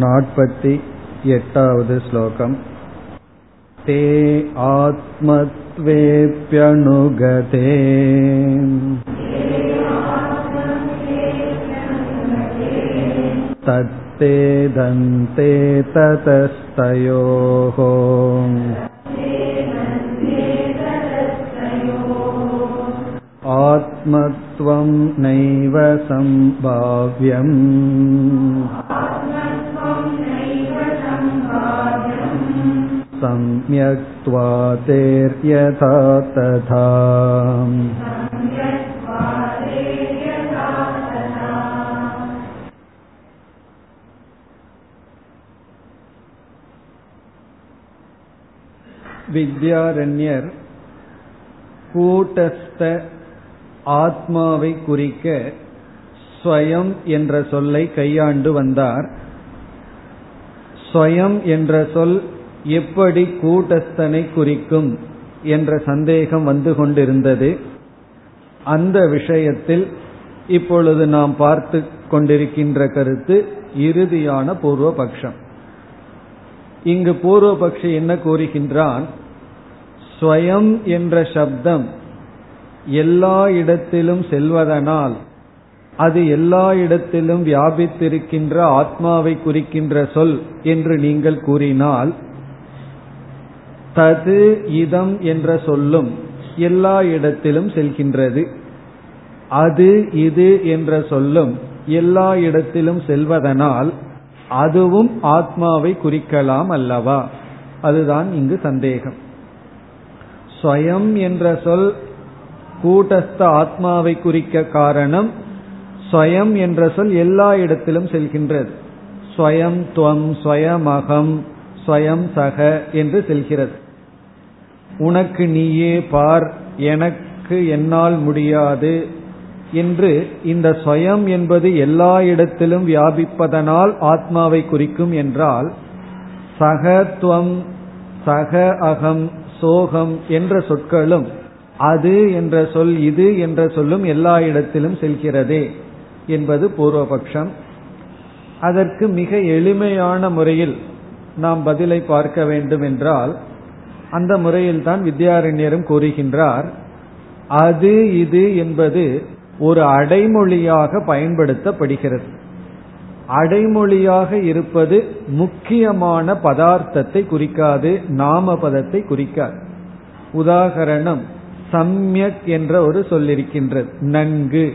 नाट्पति एटावद् श्लोकम् ते आत्मत्वेऽप्यनुगते तत्ते दन्ते ततस्तयोः आत्मत्वं नैव सम्भाव्यम् सम्यक्त्वातेर्यथा तथा வித்யாரண்யர் கூட்டஸ்த ஆத்மாவை குறிக்க ஸ்வயம் என்ற சொல்லை கையாண்டு வந்தார் ஸ்வயம் என்ற சொல் எப்படி கூட்டஸ்தனை குறிக்கும் என்ற சந்தேகம் வந்து கொண்டிருந்தது. அந்த விஷயத்தில் இப்பொழுது நாம் பார்த்து கொண்டிருக்கின்ற கருத்து இறுதியான பூர்வபக்ஷம். இங்கு பூர்வபக்ஷி என்ன கூறுகின்றான்? ஸ்வயம் என்ற சப்தம் எல்லா இடத்திலும் செல்வதனால் அது எல்லா இடத்திலும் வியாபித்திருக்கின்ற ஆத்மாவை குறிக்கின்ற சொல் என்று நீங்கள் கூறினால் தது இதம் என்ற சொல்லும் எல்லா இடத்திலும் செல்கின்றது. அது இது என்ற சொல்லும் எல்லா இடத்திலும் செல்வதனால் அதுவும் ஆத்மாவை குறிக்கலாம் அல்லவா? அதுதான் இங்கு சந்தேகம். ஸ்வயம் என்ற சொல் கூட்டஸ்த ஆத்மாவை குறிக்க காரணம் ஸ்வயம் என்ற சொல் எல்லா இடத்திலும் செல்கின்றது. ஸ்வயம் துவம் ஸ்வயமகம் ஸ்வயம் சக என்று செல்கிறது. உனக்கு நீயே பார் எனக்கு என்னால் முடியாது என்று இந்த ஸ்வயம் என்பது எல்லா இடத்திலும் வியாபிப்பதனால் ஆத்மாவை குறிக்கும் என்றால் சகத்துவம் சக அகம் சோகம் என்ற சொற்களும் அது என்ற சொல் இது என்ற சொல்லும் எல்லா இடத்திலும் செல்கிறதே என்பது பூர்வபக்ஷம். அதற்கு மிக எளிமையான முறையில் நாம் பதிலை பார்க்க வேண்டும் என்றால் அந்த முறையில் தான் வித்யாரண்யரும் கூறுகின்றார் அது இது என்பது ஒரு அடைமொழியாக பயன்படுத்தப்படுகிறது. அடைமொழியாக இருப்பது முக்கியமான பதார்த்தத்தை குறிக்காது நாம பதத்தை குறிக்காது. உதாகரணம் சம்யக் என்ற ஒரு சொல்லிருக்கின்றது நன்கு.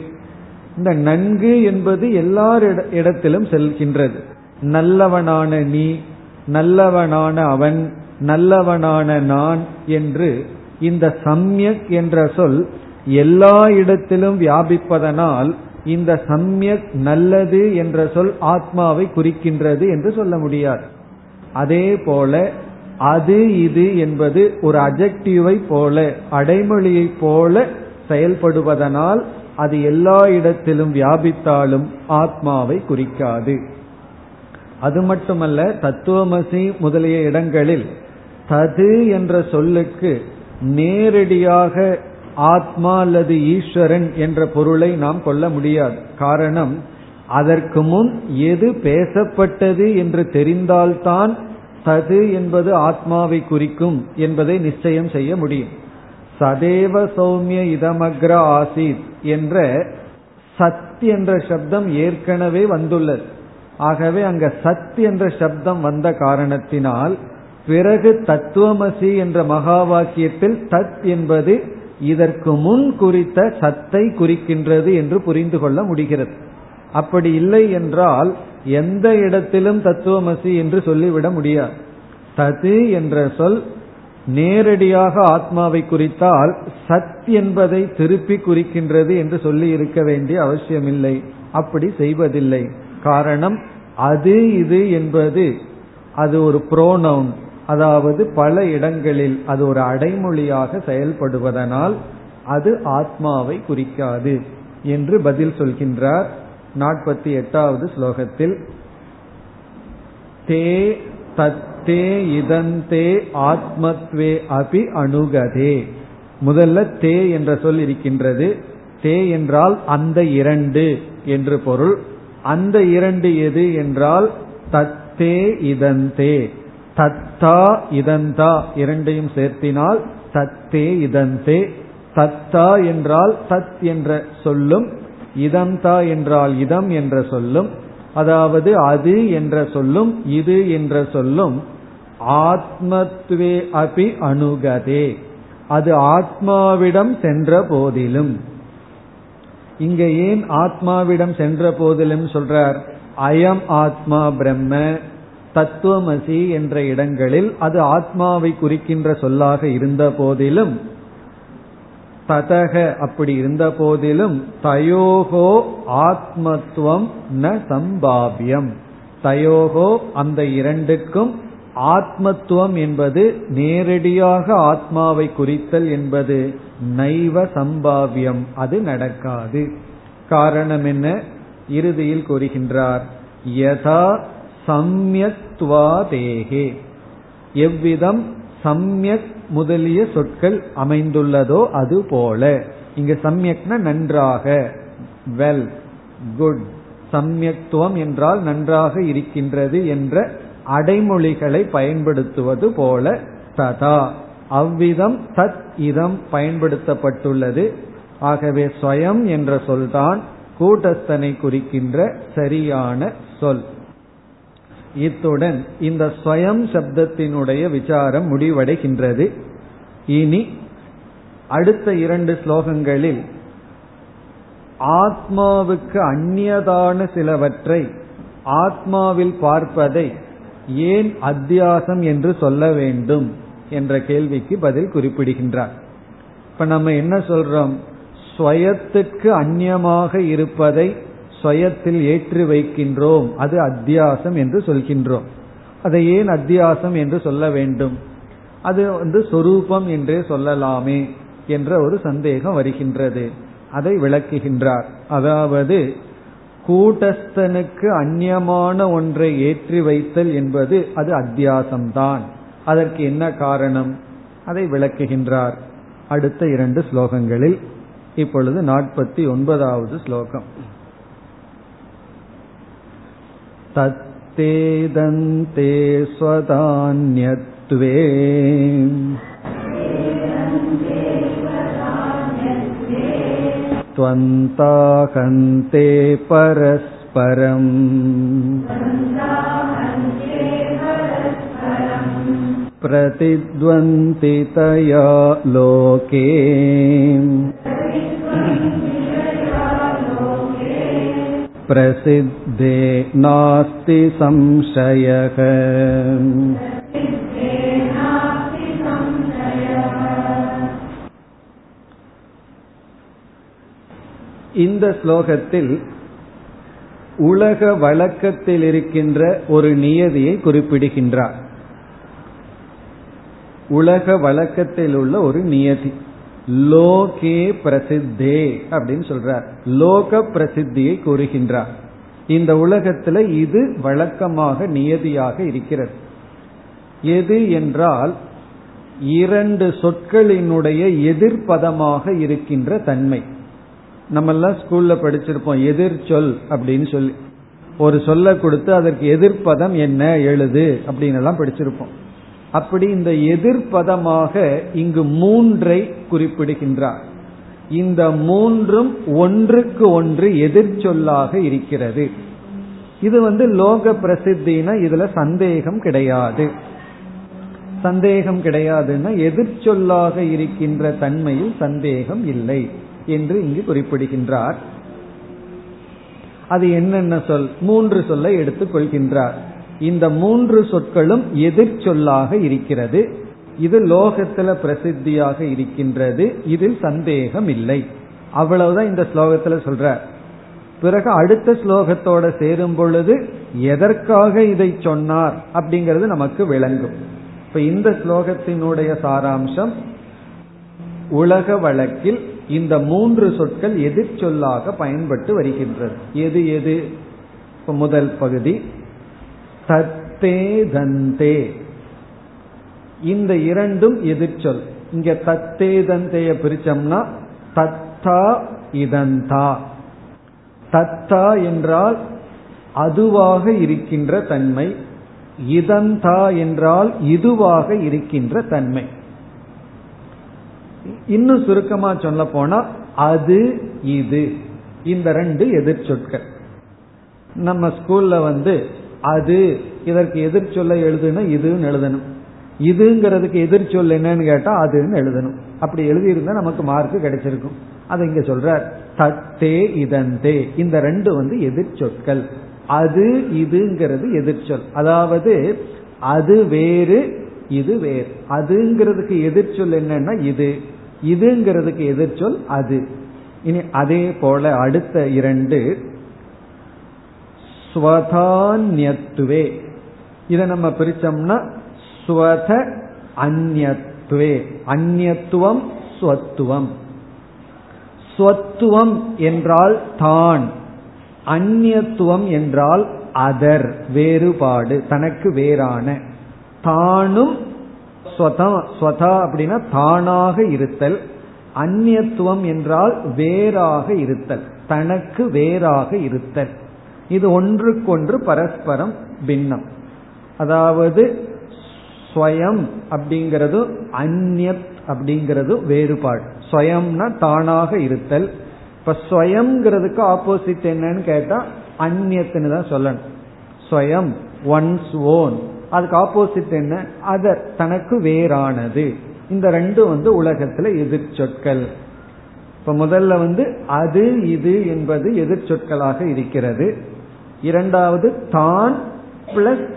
இந்த நன்கு என்பது எல்லார் இடத்திலும் செல்கின்றது. நல்லவனான நீ நல்லவனான அவன் நல்லவனான நான் என்று இந்த சம்யக் என்ற சொல் எல்லா இடத்திலும் வியாபிப்பதனால் இந்த சம்யக் நல்லது என்ற சொல் ஆத்மாவை குறிக்கின்றது என்று சொல்ல முடியாது. அதே போல அது இது என்பது ஒரு அஜெக்டிவை போல அடைமொழியை போல செயல்படுவதனால் அது எல்லா இடத்திலும் வியாபித்தாலும் ஆத்மாவை குறிக்காது. அது மட்டுமல்ல தத்துவமசி முதலிய இடங்களில் தது என்ற சொல்லுக்கு நேரடியாக ஆத்மா அல்லது ஈஸ்வரன் என்ற பொருளை நாம் கொள்ள முடியாது. காரணம் அதற்கு முன் எது பேசப்பட்டது என்று தெரிந்தால்தான் சது என்பது ஆத்மாவை குறிக்கும் என்பதை நிச்சயம் செய்ய முடியும். சதேவ சௌமிய இதமக்ர ஆசித் என்ற சத் என்ற சப்தம் ஏற்கனவே வந்துள்ளது. ஆகவே அங்க சத் என்ற சப்தம் வந்த காரணத்தினால் பிறகு தத்துவமசி என்ற மகா வாக்கியத்தில் தத் என்பது இதற்கு முன் குறித்த சத்தை குறிக்கின்றது என்று புரிந்து கொள்ள முடிகிறது. அப்படி இல்லை என்றால் எந்த இடத்திலும் தத்துவமசி என்று சொல்லிவிட முடியாது. தது என்ற சொல் நேரடியாக ஆத்மாவை குறித்தால் சத் என்பதை திருப்பி குறிக்கின்றது என்று சொல்லி இருக்க வேண்டிய அவசியமில்லை. அப்படி செய்வதில்லை. காரணம் அது இது என்பது. அது ஒரு புரோனவுன் அதாவது பல இடங்களில் அது ஒரு அடைமொழியாக செயல்படுவதனால் அது ஆத்மாவை குறிக்காது என்று பதில் சொல்கின்றார் நாற்பத்தி எட்டாவது ஸ்லோகத்தில். தே தத்தே இதந்தே ஆத்மத்வே அபி அணுகதே. முதல்ல தே என்ற சொல் இருக்கின்றது. தே என்றால் அந்த இரண்டு என்று பொருள். அந்த இரண்டு எது என்றால் தத்தே இதந்தே. தத்தா இதந்தா இரண்டையும் சேர்த்தினால் தத்தே இதந்தே. தத்தா என்றால் தத் என்ற சொல்லும் இதந்தா என்றால் இதம் என்ற சொல்லும் அதாவது அது என்ற சொல்லும் இது என்ற சொல்லும் ஆத்மத்வே அபி அணுகதே. அது ஆத்மாவிடம் சென்ற போதிலும். இங்க ஏன் ஆத்மாவிடம் சென்ற போதிலும் சொல்றார்? அயம் ஆத்மா பிரம்ம தத்துவமசி என்ற இடங்களில் அது ஆத்மாவை குறிக்கின்ற சொல்லாக இருந்த போதிலும் ததக அப்படி இருந்த போதிலும் தயோகோ ஆத்மத்துவம் ந சம்பாவியம் தயோகோ அந்த இரண்டுக்கும் ஆத்மத்துவம் என்பது நேரடியாக ஆத்மாவை குறித்தல் என்பது நைவ சம்பாவியம். அது நடக்காது. காரணம் என்ன? இறுதியில் கூறுகின்றார். யதா சம்யக்துவாதேகே. எவ்விதம் சம்யக் முதலிய சொற்கள் அமைந்துள்ளதோ அது போல இங்கு சம்யக்னா நன்றாக. வெல் குட் சம்யக்துவம் என்றால் நன்றாக இருக்கின்றது என்ற அடைமொழிகளை பயன்படுத்துவது போல ததா. அவ்விதம் தத் இதம் பயன்படுத்தப்பட்டுள்ளது. ஆகவே ஸ்வயம் என்ற சொல்தான் கூட்டஸ்தனை குறிக்கின்ற சரியான சொல். இத்துடன் இந்த ஸ்வயம் சப்தத்தினுடைய விசாரம் முடிவடைகின்றது. இனி அடுத்த இரண்டு ஸ்லோகங்களில் ஆத்மாவுக்கு அந்நியதான சிலவற்றை ஆத்மாவில் பார்ப்பதை ஏன் அத்தியாசம் என்று சொல்ல வேண்டும் என்ற கேள்விக்கு பதில் குறிப்பிடுகின்றார். இப்ப நம்ம என்ன சொல்றோம்? ஸ்வயத்துக்கு அந்நியமாக இருப்பதை ஸ்வயத்தில் ஏற்றி வைக்கின்றோம். அது அத்தியாசம் என்று சொல்கின்றோம். அதை ஏன் அத்தியாசம் என்று சொல்ல வேண்டும்? அது வந்து சொரூபம் என்றே சொல்லலாமே என்ற ஒரு சந்தேகம் வருகின்றது. அதை விளக்குகின்றார். அதாவது கூட்டஸ்தனுக்கு அந்நியமான ஒன்றை ஏற்றி வைத்தல் என்பது அது அத்தியாசம்தான். அதற்கு என்ன காரணம்? அதை விளக்குகின்றார். அடுத்த இரண்டு ஸ்லோகங்களில் இப்பொழுது நாற்பத்தி ஒன்பதாவது ஸ்லோகம். तत्तेदन्ते स्वदान्यत्वे त्वन्ताहन्ते परस्परम् प्रतिद्वन्द्वितया लोके प्रसिद्धे नास्ति संशयः இந்த ஸ்லோகத்தில் உலக வழக்கத்தில் இருக்கின்ற ஒரு நியதியை குறிப்பிடுகின்றார் உலக வழக்கத்தில் உள்ள ஒரு நியதி லோகே பிரசித்தே அப்படின்னு சொல்றார் லோக பிரசித்தியை கூறுகின்றார் இந்த உலகத்துல இது வழக்கமாக நியதியாக இருக்கிறது. எது என்றால் இரண்டு சொற்களினுடைய எதிர்பதமாக இருக்கின்ற தன்மை. நம்ம எல்லாம் ஸ்கூல்ல படிச்சிருப்போம் எதிர் சொல் அப்படின்னு சொல்லி. ஒரு சொல்ல கொடுத்து அதற்கு எதிர்ப்பதம் என்ன எழுது அப்படின்னு எல்லாம் படிச்சிருப்போம். அப்படி இந்த எதிர்ப்பதமாக இங்கு மூன்றை குறிப்பிடுகின்றார். இந்த மூன்றும் ஒன்றுக்கு ஒன்று எதிர்ச்சொல்லாக இருக்கிறது. இது வந்து லோக பிரசித்தினா இதுல சந்தேகம் கிடையாது. சந்தேகம் கிடையாதுன்னா எதிர்ச்சொல்லாக இருக்கின்ற தன்மையில் சந்தேகம் இல்லை என்று இங்கு குறிப்பிடுகின்றார். அது என்னென்ன சொல்? மூன்று சொல்லை எடுத்துக் கொள்கின்றார். இந்த மூன்று சொற்களும் எதிர்ச்சொல்லாக இருக்கிறது. இது லோகத்துல பிரசித்தியாக இருக்கின்றது. இதில் சந்தேகம் இல்லை அவ்வளவுதான் இந்த ஸ்லோகத்துல சொல்ற. பிறகு அடுத்த ஸ்லோகத்தோட சேரும் பொழுது எதற்காக இதை சொன்னார் அப்படிங்கிறது நமக்கு விளங்கும். இப்ப இந்த ஸ்லோகத்தினுடைய சாராம்சம் உலக வழக்கில் இந்த மூன்று சொற்கள் எதிர்ச்சொல்லாக பயன்பட்டு வருகின்றது. எது எது? முதல் பகுதி தத்தே தந்தே. இந்த இரண்டும் எதிர்ச்சொல் இங்க தத்தே தந்தைய பிரிச்சோம்னா தத்தா இதந்தா. தத்தா என்றால் அதுவாக இருக்கின்ற தன்மை. இதந்தா என்றால் இதுவாக இருக்கின்ற தன்மை. இன்னும் சுருக்கமா சொல்ல போனா அது இது. இந்த ரெண்டு எதிர்ச்சொற்கள் நம்ம ஸ்கூல்ல வந்து அது இதற்கு எதிர்ச்சொல்ல எழுதுனா இதுன்னு எழுதணும். இதுங்கிறதுக்கு எதிர் சொல் என்னன்னு கேட்டா அதுன்னு எழுதணும். அப்படி எழுதியிருந்தா நமக்கு மார்க் கிடைச்சிருக்கும். அதை இங்க சொல்ற தத்தே இதந்தே. இந்த ரெண்டு வந்து எதிர் சொற்கள். அது இதுங்கிறது எதிர்ச்சொல் அதாவது அது வேறு இது வேறு அதுங்கிறதுக்கு எதிர்ச்சொல் என்னன்னா இது. இதுங்கிறதுக்கு எதிர்ச்சொல் அது. இனி அதே போல அடுத்த இரண்டு. ஸ்வதான்யத்துவே. இதை நம்ம பிரிச்சோம்னா ஸ்வத அந்நத்துவே அந்நத்துவம் ஸ்வத்துவம். ஸ்வத்துவம் என்றால் தான். அந்நியத்துவம் என்றால் அதர் வேறுபாடு தனக்கு வேறான. தானும் ஸ்வதா அப்படின்னா தானாக இருத்தல். அந்நியத்துவம் என்றால் வேறாக இருத்தல். தனக்கு வேறாக இருத்தல். இது ஒன்றுக்கொன்று பரஸ்பரம் பின்னம். அதாவது ஸ்வயம் அப்படிங்கிறது அந்நியத் அப்படிங்கிறது வேறுபாடு. ஸ்வயம்னா தானாக இருத்தல். இப்ப ஸ்வயம்ங்கிறதுக்கு ஆப்போசிட் என்னன்னு கேட்டா அந்நியத்துன்னு தான் சொல்லணும். ஸ்வயம் ஒன்ஸ் ஓன் அதுக்கு ஆப்போசிட் என்ன? அதர் தனக்கு வேறானது. இந்த ரெண்டும் வந்து உலகத்துல எதிர் சொற்கள் இப்ப முதல்ல வந்து அது இது என்பது எதிர் சொற்களாக இருக்கிறது. இரண்டாவது தான் பிளஸ்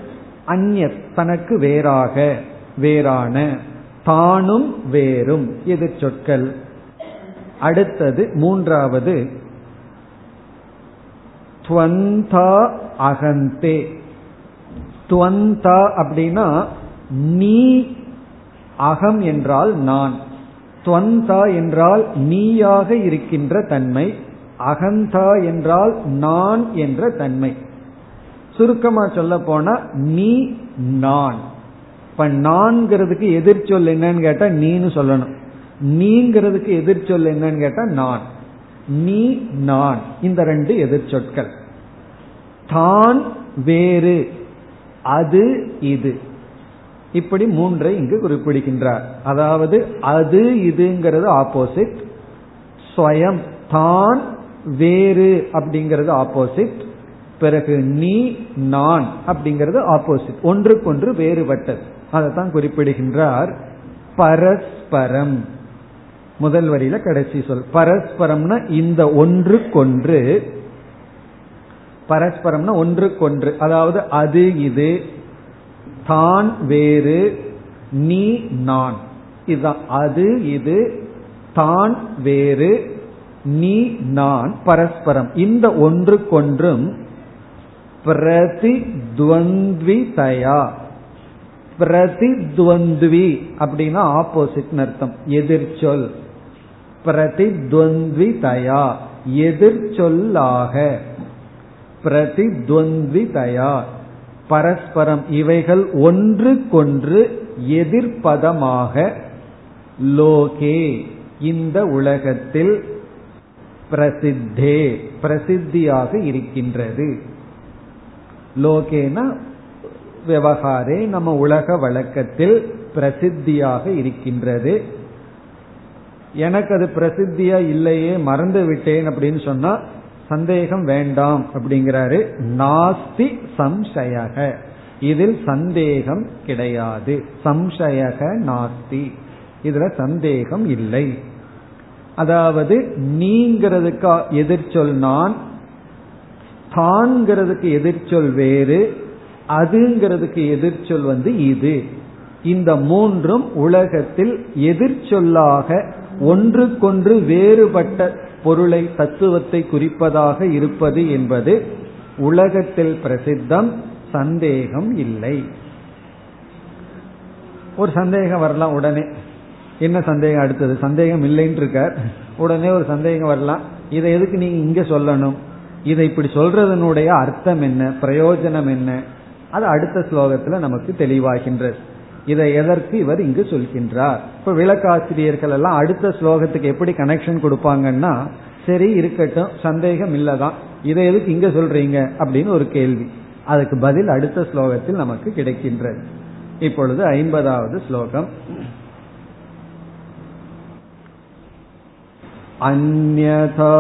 அந்நியத் தனக்கு வேறாக வேறான தானும் வேறும். எதிர் சொற்கள். அடுத்தது மூன்றாவது. துவந்தா அகந்தே. துவந்தா அப்படின்னா நீ அகம் என்றால் நான். துவந்தா என்றால் நீயாக இருக்கின்ற தன்மை அகந்தா என்றால் நான் என்ற தன்மை. சுருக்கமா சொல்ல போனா நீ நான். இப்ப நான்கிறதுக்கு எதிர்ச்சொல் என்னன்னு கேட்டா நீன்னு சொல்லணும். நீங்கிறதுக்கு எதிர்ச்சொல் என்னன்னு கேட்டா நான். நீ நான். இந்த ரெண்டு எதிர்ச்சொற்கள். தான் வேறு அது இது. இப்படி மூன்றை இங்கு குறிப்பிடுகின்றார். அதாவது அது இதுங்கிறது ஆப்போசிட் ஸ்வயம். தான் வேறு அப்படிங்கிறது ஆப்போசிட் பிறகு நீ நான் அப்படிங்கிறது ஆப்போசிட் ஒன்றுக்கொன்று வேறுபட்டது. அதைத்தான் குறிப்பிடுகின்றார் பரஸ்பரம். முதல் வரியில கடைசி சொல். பரஸ்பரம்னா இந்த ஒன்றுக்கொன்று பரஸ்பரம்னா ஒன்றுக்கொன்று. அதாவது அது இது தான் வேறு நீ நான். இதுதான். அது இது தான் வேறு நீ நான் பரஸ்பரம். இந்த ஒன்றுக்கொன்றும் பிரதித்வந்த்விதயா பிரதித்வந்த்வி அப்படின்னா ஆப்போசிட் அர்த்தம். எதிர்ச்சொல். பிரதித்வந்த்விதயா எதிர்ச்சொல்லாக. பிரதித்வந்த்விதயா பரஸ்பரம் இவைகள் ஒன்றுக்கொன்று எதிர்ப்பதமாக லோகே. இந்த உலகத்தில் பிரசித்தே பிரசித்தியாக இருக்கின்றது. லோகேனா விவகாரே நம்ம உலக வழக்கத்தில் பிரசித்தியாக இருக்கின்றது. எனக்கு அது பிரசித்தியா இல்லையே மறந்து விட்டேன் அப்படின்னு சொன்னா சந்தேகம் வேண்டாம் அப்படிங்கிறாரு. நாஸ்தி சம்சயக. இதில் சந்தேகம் கிடையாது. சம்சயக நாஸ்தி. இதுல சந்தேகம் இல்லை. அதாவது நீங்கிறதுக்கு எதிர்ச்சொல் நான் தான்கிறதுக்கு எதிர்ச்சொல் வேறு அதுங்கிறதுக்கு எதிர்ச்சொல் வந்து இது. இந்த மூன்றும் உலகத்தில் எதிர்ச்சொல்லாக ஒன்றுக்கொன்று வேறுபட்ட பொருளை தத்துவத்தை குறிப்பதாக இருப்பது என்பது உலகத்தில் பிரசித்தம் சந்தேகம் இல்லை. ஒரு சந்தேகம் வரலாம் உடனே. என்ன சந்தேகம் அடுத்தது? சந்தேகம் இல்லைன்னு இருக்கார் உடனே ஒரு சந்தேகம் வரலாம். இதை எதுக்கு நீங்க இங்க சொல்லணும்? இதை இப்படி சொல்றதனுடைய அர்த்தம் என்ன? பிரயோஜனம் என்ன? அது அடுத்த ஸ்லோகத்துல நமக்கு தெளிவாகின்றது. இதை எதற்கு இவர் இங்கு சொல்கின்றார்? இப்ப விளக்காசிரியர்கள் எல்லாம் அடுத்த ஸ்லோகத்துக்கு எப்படி கனெக்ஷன் கொடுப்பாங்கன்னா சரி இருக்கட்டும் சந்தேகம் இல்லதான். இதை எதுக்கு இங்க சொல்றீங்க? அப்படின்னு ஒரு கேள்வி. அதுக்கு பதில் அடுத்த ஸ்லோகத்தில் நமக்கு கிடைக்கின்றது. இப்பொழுது ஐம்பதாவது ஸ்லோகம். अन्यथा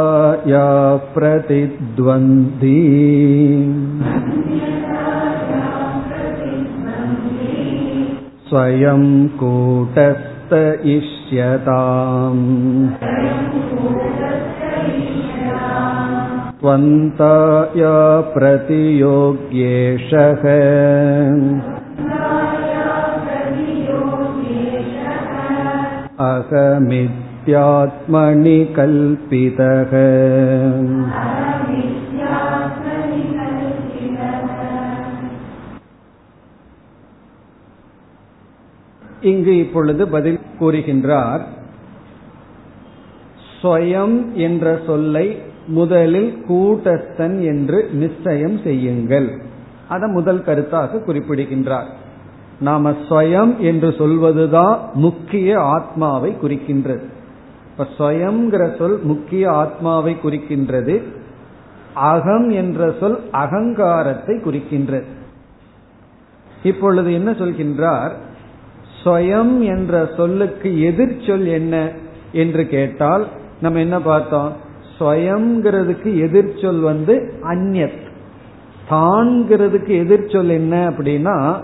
या प्रतिद्वन्द्वी स्वयं कूटस्थ इष्यताम् त्वन्ता या प्रतियोग्येषः अहमित्यात्मनि कल्पितः இங்கு இப்பொழுது பதில் கூறுகின்றார் ஸ்வயம் என்ற சொல்லை முதலில் கூட்டஸ்தன் என்று நிச்சயம் செய்யுங்கள் அதை முதல் கருத்தாக குறிப்பிடுகின்றார் நாம ஸ்வயம் என்று சொல்வதுதான் முக்கிய ஆத்மாவை குறிக்கின்றது இப்ப ஸ்வயம்ங்கிற சொல் முக்கிய ஆத்மாவை குறிக்கின்றது. அகம் என்ற சொல் அகங்காரத்தை குறிக்கின்றது. இப்பொழுது என்ன சொல்கின்றார்? ஸ்வயம் என்ற சொல்லுக்கு எதிர்ச்சொல் என்ன என்று கேட்டால் நம்ம என்ன பார்த்தோம்? ஸ்வயம்ங்கிறதுக்கு எதிர்ச்சொல் வந்து அந்நத். தான்கிறதுக்கு எதிர்ச்சொல் என்ன அப்படின்னா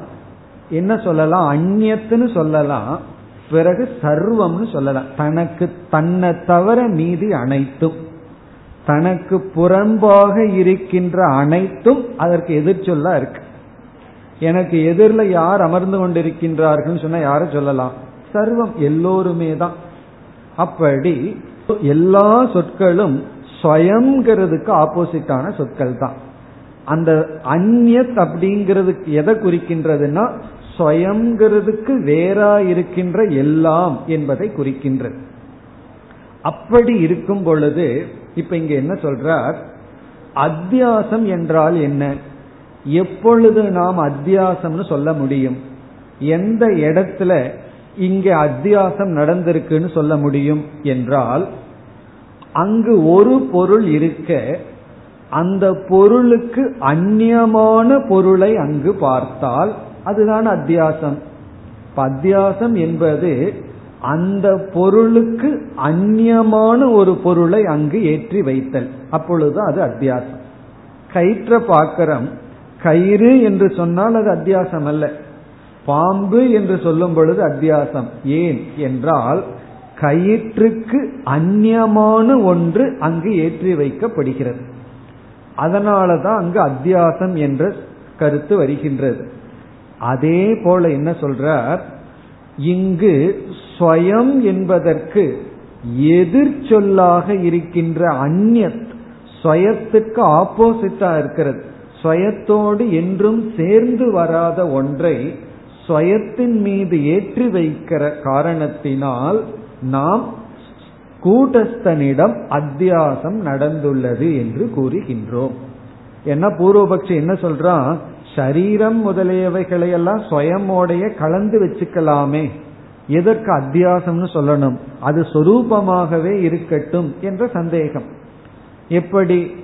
என்ன சொல்லலாம்? அந்நியத்துன்னு சொல்லலாம். பிறகு சர்வம்னு சொல்லலாம். தனக்கு தன்னை தவிர மீதி அனைத்தும். தனக்கு புறம்பாக இருக்கின்ற அனைத்தும் அதற்கு எதிர்ச்சொல்லா இருக்கு. எனக்கு எதிரில் யார் அமர்ந்து கொண்டிருக்கின்றார்கள் சொன்னா யார சொல்லலாம். சர்வம் எல்லோருமே தான். அப்படி எல்லா சொற்களும் ஸ்வயம்ங்கிறதுக்கு ஆப்போசிட்டான சொற்கள் தான். அந்த அந்நியத் அப்படிங்கிறதுக்கு எதை குறிக்கின்றதுன்னா ஸ்வயம்ங்கிறதுக்கு வேறா இருக்கின்ற எல்லாம் என்பதை குறிக்கின்றது. அப்படி இருக்கும் பொழுது இப்ப இங்க என்ன சொல்றார்? அத்தியாசம் என்றால் என்ன? எப்பொழுது நாம் அத்தியாசம்னு சொல்ல முடியும்? எந்த இடத்துல இங்க அத்தியாசம் நடந்திருக்குன்னு சொல்ல முடியும் என்றால் அங்கு ஒரு பொருள் இருக்க அந்த பொருளுக்கு அந்நியமான பொருளை அங்கு பார்த்தால் அதுதான் அத்தியாசம். அத்தியாசம் என்பது அந்த பொருளுக்கு அந்நியமான ஒரு பொருளை அங்கு ஏற்றி வைத்தல். அப்பொழுது அது அத்தியாசம். கயிற்ற பாக்கரம் கயிறு என்று சொன்னால் அது அத்தியாசம் அல்ல. பாம்பு என்று சொல்லும் பொழுது அத்தியாசம். ஏன் என்றால் கயிற்றுக்கு அந்நியமான ஒன்று அங்கு ஏற்றி வைக்கப்படுகிறது. அதனாலதான் அங்கு அத்தியாசம் என்ற கருத்து வருகின்றது. அதே போல என்ன சொல்றார்? இங்கு ஸ்வயம் என்பதற்கு எதிர்ச்சொல்லாக இருக்கின்ற அந்நியத் ஸ்வயத்துக்கு ஆப்போசிட்டா இருக்கிறது. ஸ்வயத்தோடு என்றும் சேர்ந்து வராத ஒன்றை ஸ்வயத்தின் மீது ஏற்றி வைக்கிற காரணத்தினால் நாம் கூட்டஸ்தனிடம் அத்தியாசம் நடந்துள்ளது என்று கூறுகின்றோம். என்ன பூர்வபக்ஷி என்ன சொல்றான்? சரீரம் முதலியவைகளை எல்லாம் சுயமோடைய கலந்து வச்சுக்கலாமே. எதற்கு அத்தியாசம்னு சொல்லணும்? அது சொரூபமாகவே இருக்கட்டும் என்ற சந்தேகம். எப்படி?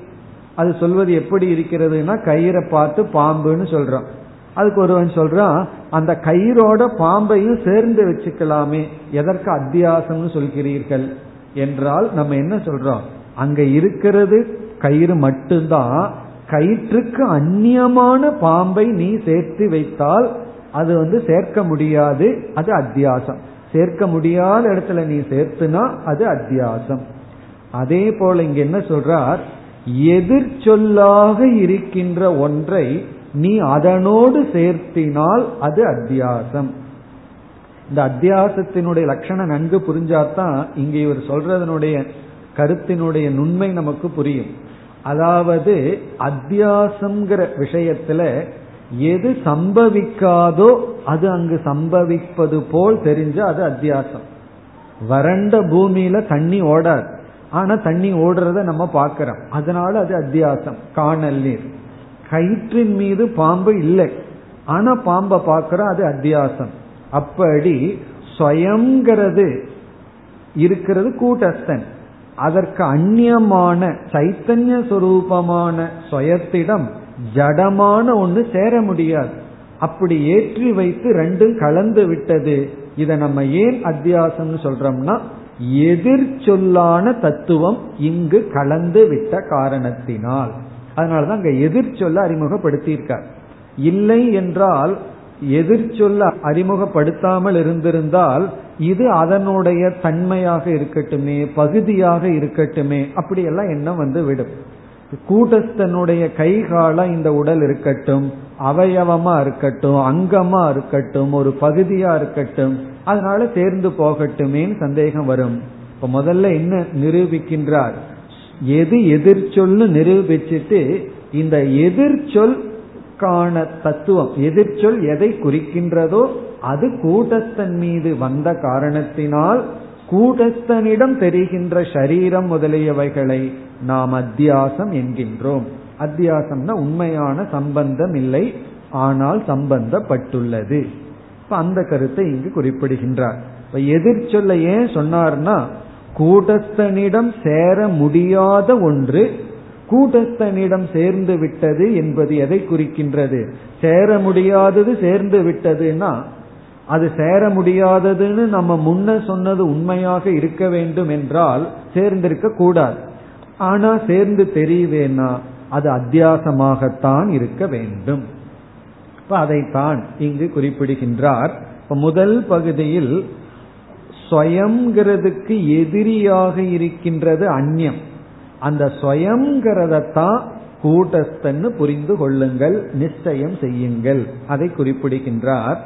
அது சொல்வது எப்படி இருக்கிறதுனா கயிறை பார்த்து பாம்புன்னு சொல்றோம். அதுக்கு ஒருவன் சொல்றான் அந்த கயிறோட பாம்பையும் சேர்ந்து வச்சுக்கலாமே. எதற்கு அத்தியாசம்னு சொல்கிறீர்கள்? என்றால் நம்ம என்ன சொல்றோம்? அங்க இருக்கிறது கயிறு மட்டும்தான் கயிற்றுக்கு அந்நியமான பாம்பை நீ சேர்த்து வைத்தால் அது வந்து சேர்க்க முடியாது அது அத்தியாசம். சேர்க்க முடியாத இடத்துல நீ சேர்த்துனா அது அத்தியாசம். அதே போல இங்க என்ன சொல்றார்? எதிர்ச்சொல்லாக இருக்கின்ற ஒன்றை நீ அதனோடு சேர்த்தினால் அது அத்தியாசம். இந்த அத்தியாசத்தினுடைய லட்சணம் நன்கு புரிஞ்சாதான் இங்கே இவர் சொல்றதனுடைய கருத்தினுடைய நுண்மை நமக்கு புரியும். அதாவது அத்தியாசம்ங்கிற விஷயத்துல எது சம்பவிக்காதோ அது அங்கு சம்பவிப்பது போல் தெரிஞ்ச அது அத்தியாசம். வறண்ட பூமியில தண்ணி ஓடாது. ஆனா தண்ணி ஓடுறத நம்ம பார்க்கிறோம். அதனால அது அத்தியாசம். காணல் நீர். கயிற்றின் மீது பாம்பு இல்லை. ஆனா பாம்பை பார்க்கிறோம் அது அத்தியாசம். அப்படி ஸ்வயங்கிறது இருக்கிறது கூட்டஸ்தன். அதற்கு அந்நியமான சைத்தன்ய சுரூபமான சுயத்திடம் ஜடமான ஒன்று சேர முடியாது. அப்படி ஏற்றி வைத்து ரெண்டும் கலந்து விட்டது. இதை நம்ம ஏன் அத்தியாசம்னு சொல்றோம்னா எதிர் சொல்லான தத்துவம் இங்கு கலந்து விட்ட காரணத்தினால். அதனாலதான் அங்க எதிர் சொல்ல அறிமுகப்படுத்தியிருக்கார். இல்லை என்றால் எதிர்ச்சொல்ல அறிமுகப்படுத்தாமல் இருந்திருந்தால் இது அதனுடைய தன்மையாக இருக்கட்டுமே பகுதியாக இருக்கட்டுமே அப்படியெல்லாம் எண்ணம் வந்து விடும். கூட்டஸ்தனுடைய கை காலம் இந்த உடல் இருக்கட்டும் அவயவமா இருக்கட்டும் அங்கமா இருக்கட்டும் ஒரு பகுதியா இருக்கட்டும் அதனால சேர்ந்து போகட்டுமேன்னு சந்தேகம் வரும். இப்ப முதல்ல என்ன நிரூபிக்கின்றார்? எது எதிர்ச்சொல்னு நிரூபிச்சுட்டு இந்த எதிர்ச்சொல் காண தத்துவம் எதிர்ச்சொல் எதை குறிக்கின்றதோ அது கூட்டஸ்தன் மீது வந்த காரணத்தினால் கூட்டஸ்தனிடம் தெரிகின்ற சரீரம் முதலியவைகளை நாம் அத்தியாசம் என்கின்றோம். அத்தியாசம்னா உண்மையான சம்பந்தம் இல்லை ஆனால் சம்பந்தப்பட்டுள்ளது. இப்ப அந்த கருத்தை இங்கு குறிப்பிடுகின்றார். இப்ப எதிர்ச்சொல்ல ஏன் சொன்னார்னா கூட்டஸ்தனிடம் சேர முடியாத ஒன்று கூட்டஸ்தனிடம் சேர்ந்து விட்டது என்பது எதை குறிக்கின்றது? சேர முடியாதது சேர்ந்து விட்டதுன்னா அது சேர முடியாததுன்னு நம்ம முன்ன சொன்னது உண்மையாக இருக்க வேண்டும் என்றால் சேர்ந்திருக்க கூடாது. ஆனா சேர்ந்து தெரியவேனா அது அத்தியாசமாகத்தான் இருக்க வேண்டும். இப்ப அதைத்தான் இங்கு குறிப்பிடுகின்றார். இப்ப முதல் பகுதியில் ஸ்வயம்ங்கிறதுக்கு எதிரியாக இருக்கின்றது அந்நியம் அந்த ஸ்வயம்ங்கிறதத்தான் கூட்டஸ்தன்னு புரிந்து கொள்ளுங்கள் நிச்சயம் செய்யுங்கள். அதை குறிப்பிடுகின்றார்.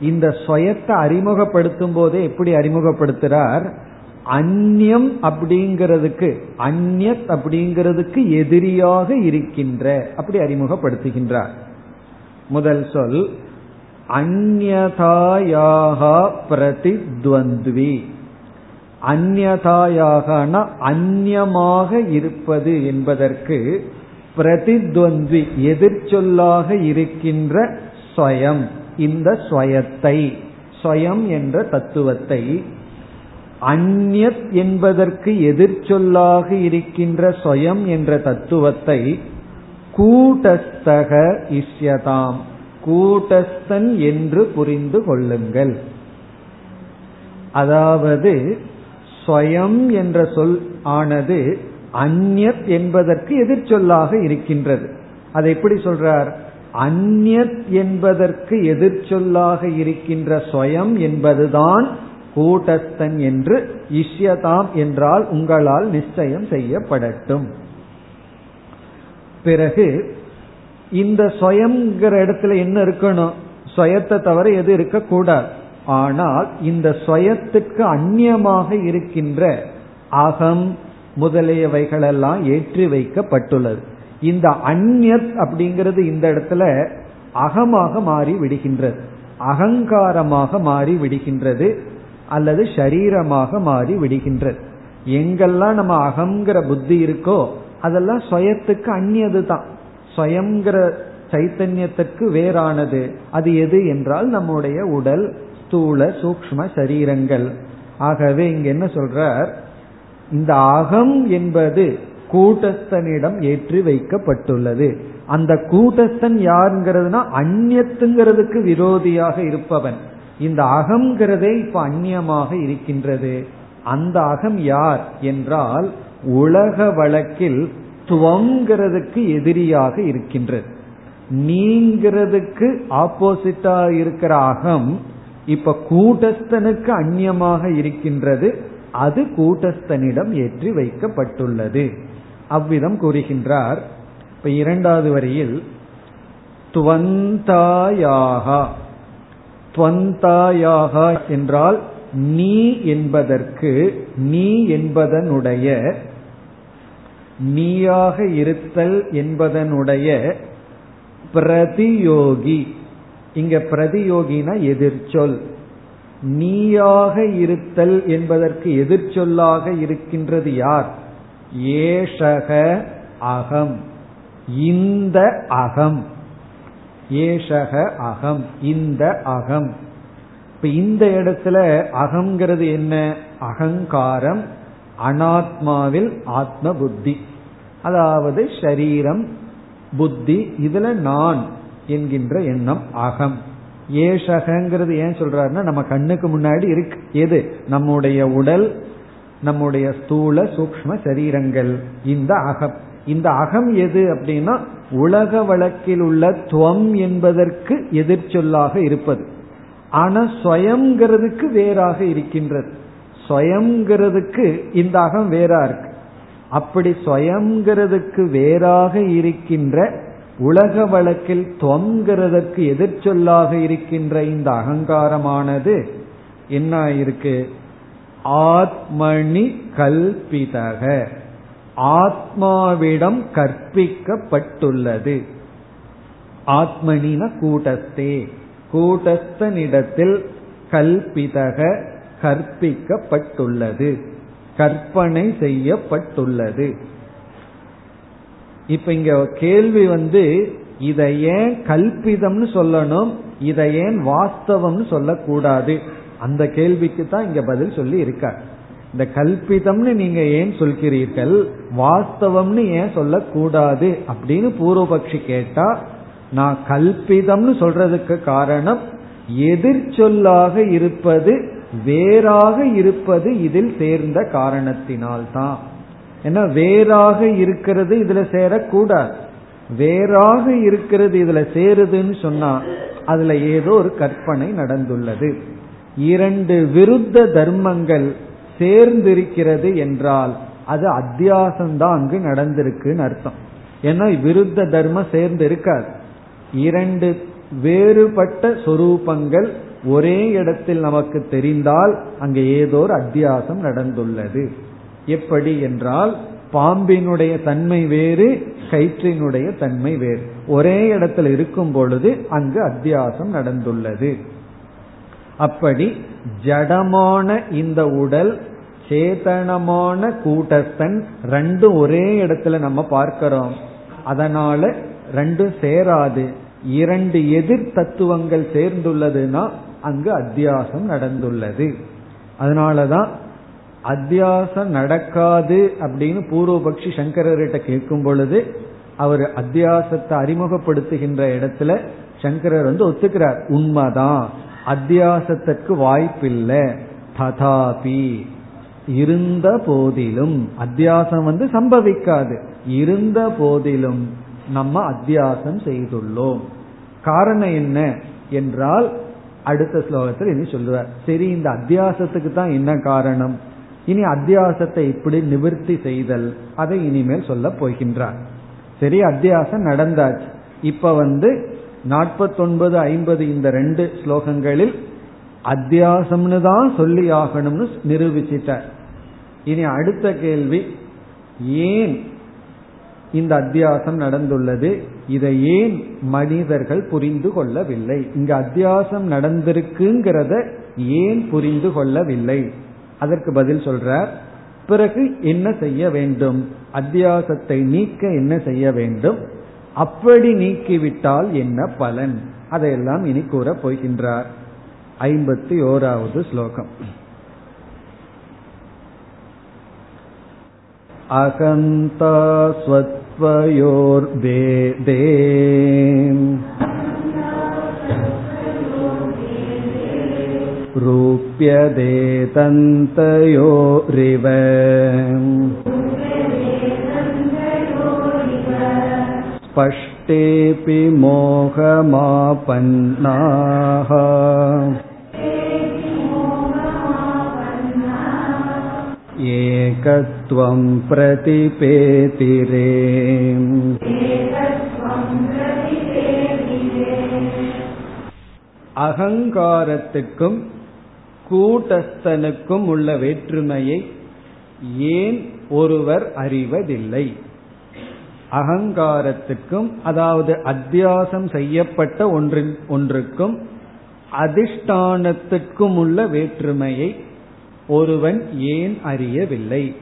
இந்த ஸ்வயத்தை அறிமுகப்படுத்தும் போதே எப்படி அறிமுகப்படுத்துறார்? அந்நியம் அப்படிங்கிறதுக்கு அந்நியத் அப்படிங்கிறதுக்கு எதிரியாக இருக்கின்ற அப்படி அறிமுகப்படுத்துகின்றார். முதல் சொல் அந்நதாயாக பிரதித்வந்த்வி. அந்நதாயாகனா அந்நியமாக இருப்பது என்பதற்கு பிரதித்வந்தி எதிர்ச்சொல்லாக இருக்கின்ற ஸ்வயம் இந்த ஸ்வயத்தை ஸ்வயம் என்ற தத்துவத்தை. அந்நியத் என்பதற்கு எதிர்ச்சொல்லாக இருக்கின்ற ஸ்வயம் என்ற தத்துவத்தை கூட்டஸ்தக இஷ்யதாம் கூட்டஸ்தன் என்று புரிந்து கொள்ளுங்கள். அதாவது ஸ்வயம் என்ற சொல் ஆனது அந்நியத் என்பதற்கு எதிர்ச்சொல்லாக இருக்கின்றது. அதை எப்படி சொல்றார்? அந்நியத் என்பதற்கு எதிர்ச்சொல்லாக இருக்கின்ற ஸ்வயம் என்பதுதான் கூட்டஸ்தன் என்று இஷ்யதாம் என்றால் உங்களால் நிச்சயம் செய்யப்படட்டும். பிறகு இந்த ஸ்வயம்ங்கிற இடத்துல என்ன இருக்கணும்? ஸ்வயத்தை தவிர எது இருக்கக்கூடாது. ஆனால் இந்த சுயத்துக்கு அந்நியமாக இருக்கின்ற அகம் முதலியவைகளெல்லாம் ஏற்றி வைக்கப்பட்டுள்ளது. இந்த அந்நியத் அப்படிங்கிறது இந்த இடத்துல அகமாக மாறி விடுகின்றது. அகங்காரமாக மாறி விடுகின்றது அல்லது ஷரீரமாக மாறி விடுகின்றது. எங்கெல்லாம் நம்ம அகங்கிற புத்தி இருக்கோ அதெல்லாம் சுயத்துக்கு அந்நியது தான். ஸ்வயங்கிற சைத்தன்யத்திற்கு வேறானது. அது எது என்றால் நம்முடைய உடல் ஸ்தூல சூக்ம சரீரங்கள். ஆகவே இங்க என்ன சொல்றார்? இந்த அகம் என்பது கூட்டஸ்தனிடம் ஏற்றி வைக்கப்பட்டுள்ளது. அந்த கூட்டஸ்தன் யாருங்கிறதுனா அந்நியத்துங்கிறதுக்கு விரோதியாக இருப்பவன். இந்த அகங்கிறதே இப்ப அந்நியமாக இருக்கின்றது. அந்த அகம் யார் என்றால் உலக வழக்கில் துவங்கிறதுக்கு எதிரியாக இருக்கின்றது. நீங்கிறதுக்கு ஆப்போசிட்டா இருக்கிற அகம் இப்ப கூட்டஸ்தனுக்கு அந்நியமாக இருக்கின்றது அது கூட்டஸ்தனிடம் ஏற்றி வைக்கப்பட்டுள்ளது. அவ்விதம் கூறுகின்றார். இப்ப இரண்டாவது வரியில் துவந்தாயாகா துவந்தாயாகா என்றால் நீ என்பதற்கு நீ என்பதனுடைய நீயாக இருத்தல் என்பதனுடைய பிரதியோகி. இங்க பிரதியோகினா எதிர்ச்சொல். நீயாக இருத்தல் என்பதற்கு எதிர்ச்சொல்லாக இருக்கின்றது யார்? ஏஷக அகம். இந்த அகம். ஏஷக அகம். இந்த அகம். இப்ப இந்த இடத்துல அகங்கிறது என்ன? அகங்காரம் அனாத்மாவில் ஆத்ம புத்தி அதாவது ஷரீரம் புத்தி இதுல நான். என்கின்ற எண்ணம் அகம். ஏஷகங்கிறது ஏன் சொல்றாருன்னா நம்ம கண்ணுக்கு முன்னாடி இருக்கு. எது? நம்முடைய உடல் நம்முடைய ஸ்தூல சூக்ம சரீரங்கள். இந்த அகம். இந்த அகம் எது அப்படின்னா உலக வழக்கில் உள்ள துவம் என்பதற்கு எதிர்ச்சொல்லாக இருப்பது. ஆனா ஸ்வயம்ங்கிறதுக்கு வேறாக இருக்கின்றது. ஸ்வயம்ங்கிறதுக்கு இந்த அகம் வேறா இருக்கு. அப்படி ஸ்வயம்ங்கிறதுக்கு வேறாக இருக்கின்ற உலக வழக்கில் தொங்கிறதற்கு எதிர்ச்சொல்லாக இருக்கின்ற இந்த அகங்காரமானது என்ன இருக்கு ஆத்மணி கல்பிதக. ஆத்மாவிடம் கற்பிக்கப்பட்டுள்ளது. ஆத்மனின கூட்டஸ்தே. கூட்டஸ்தனிடத்தில் கல்பிதக கற்பிக்கப்பட்டுள்ளது. கற்பனை செய்யப்பட்டுள்ளது. இப்ப இங்க கேள்வி வந்து இதை ஏன் கல்பிதம்னு சொல்லணும் இதை ஏன் வாஸ்தவம்னு சொல்லக்கூடாது? அந்த கேள்விக்கு தான் இங்க பதில் சொல்லி இருக்கார். இந்த கல்பிதம்னு நீங்க ஏன் சொல்கிறீர்கள் வாஸ்தவம்னு ஏன் சொல்லக்கூடாது அப்படின்னு பூர்வபக்ஷி கேட்டா நான் கல்பிதம்னு சொல்றதுக்கு காரணம் எதிர்ச்சொல்லாக இருப்பது வேறாக இருப்பது இதில் சேர்ந்த காரணத்தினால்தான். ஏன்னா வேறாக இருக்கிறது இதுல சேரக்கூடாது. வேறாக இருக்கிறது இதுல சேருதுன்னு சொன்னா அதுல ஏதோ ஒரு கற்பனை நடந்துள்ளது. இரண்டு விருத்த தர்மங்கள் சேர்ந்திருக்கிறது என்றால் அது அத்தியாசம்தான் அங்கு நடந்திருக்குன்னு அர்த்தம். ஏன்னா விருத்த தர்மம் சேர்ந்து இருக்காது இரண்டு வேறுபட்ட சொரூபங்கள் ஒரே இடத்தில் நமக்கு தெரிந்தால் அங்கே ஏதோ ஒரு அத்தியாசம் நடந்துள்ளது. எப்படி என்றால் பாம்பினுடைய தன்மை வேறு கயிற்றினுடைய தன்மை வேறு. ஒரே இடத்தில் இருக்கும் பொழுது அங்கு அத்தியாசம் நடந்துள்ளது. அப்படி ஜடமான இந்த உடல் சேதனமான கூட்டஸ்தன் ரெண்டும் ஒரே இடத்துல நம்ம பார்க்கிறோம். அதனால ரெண்டும் சேராது. இரண்டு எதிர் தத்துவங்கள் சேர்ந்துள்ளதுன்னா அங்கு அத்தியாசம் நடந்துள்ளது. அதனாலதான் அத்தியாசம் நடக்காது அப்படின்னு பூர்வபக்ஷி சங்கரர்கிட்ட கேட்கும் பொழுது அவர் அத்தியாசத்தை அறிமுகப்படுத்துகின்ற இடத்துல சங்கரர் வந்து ஒத்துக்கிறார். உண்மைதான். அத்தியாசத்திற்கு வாய்ப்பில்லை. ததாபி இருந்த போதிலும் அத்தியாசம் வந்து சம்பவிக்காது. இருந்த போதிலும் நம்ம அத்தியாசம் செய்துள்ளோம். காரணம் என்ன என்றால் அடுத்த ஸ்லோகத்தில் இனி சொல்லுவார். சரி இந்த அத்தியாசத்துக்கு தான் என்ன காரணம்? இனி அத்தியாசத்தை இப்படி நிவர்த்தி செய்தல் அதை இனிமேல் சொல்ல போகின்றார். சரி அத்தியாசம் நடந்தாச்சு. இப்ப வந்து நாற்பத்தொன்பது ஐம்பது இந்த ரெண்டு ஸ்லோகங்களில் அத்தியாசம்னு தான் சொல்லி ஆகணும்னு நிரூபிச்சிட்டார். இனி அடுத்த கேள்வி ஏன் இந்த அத்தியாசம் நடந்துள்ளது? இதை ஏன் மனிதர்கள் புரிந்து கொள்ளவில்லை? இங்க அத்தியாசம் நடந்திருக்குங்கிறத ஏன் புரிந்து கொள்ளவில்லை? அதற்கு பதில் சொல்றார் பிறகு என்ன செய்ய வேண்டும் அத்தியாசத்தை நீக்க என்ன செய்ய வேண்டும் அப்படி நீக்கிவிட்டால் என்ன பலன் அதையெல்லாம் இனி கூற போகின்றார் ஐம்பத்தி ஓராவது ஸ்லோகம் அகந்தா स्वत्वयोर्भेदे रूप्यते तन्तयोरिव स्पष्टेऽपि मोहमापन्नाः एकत्वं प्रतिपेतिरे அகங்காரத்துக்கும் கூட்டஸ்தனுக்கும் உள்ள வேற்றுமையை ஏன் ஒருவர் அறிவதில்லை? அகங்காரத்துக்கும் அதாவது அத்தியாசம் செய்யப்பட்ட ஒன்றின் ஒன்றுக்கும் அதிஷ்டானத்துக்கும் உள்ள வேற்றுமையை ஒருவன் ஏன் அறியவில்லை?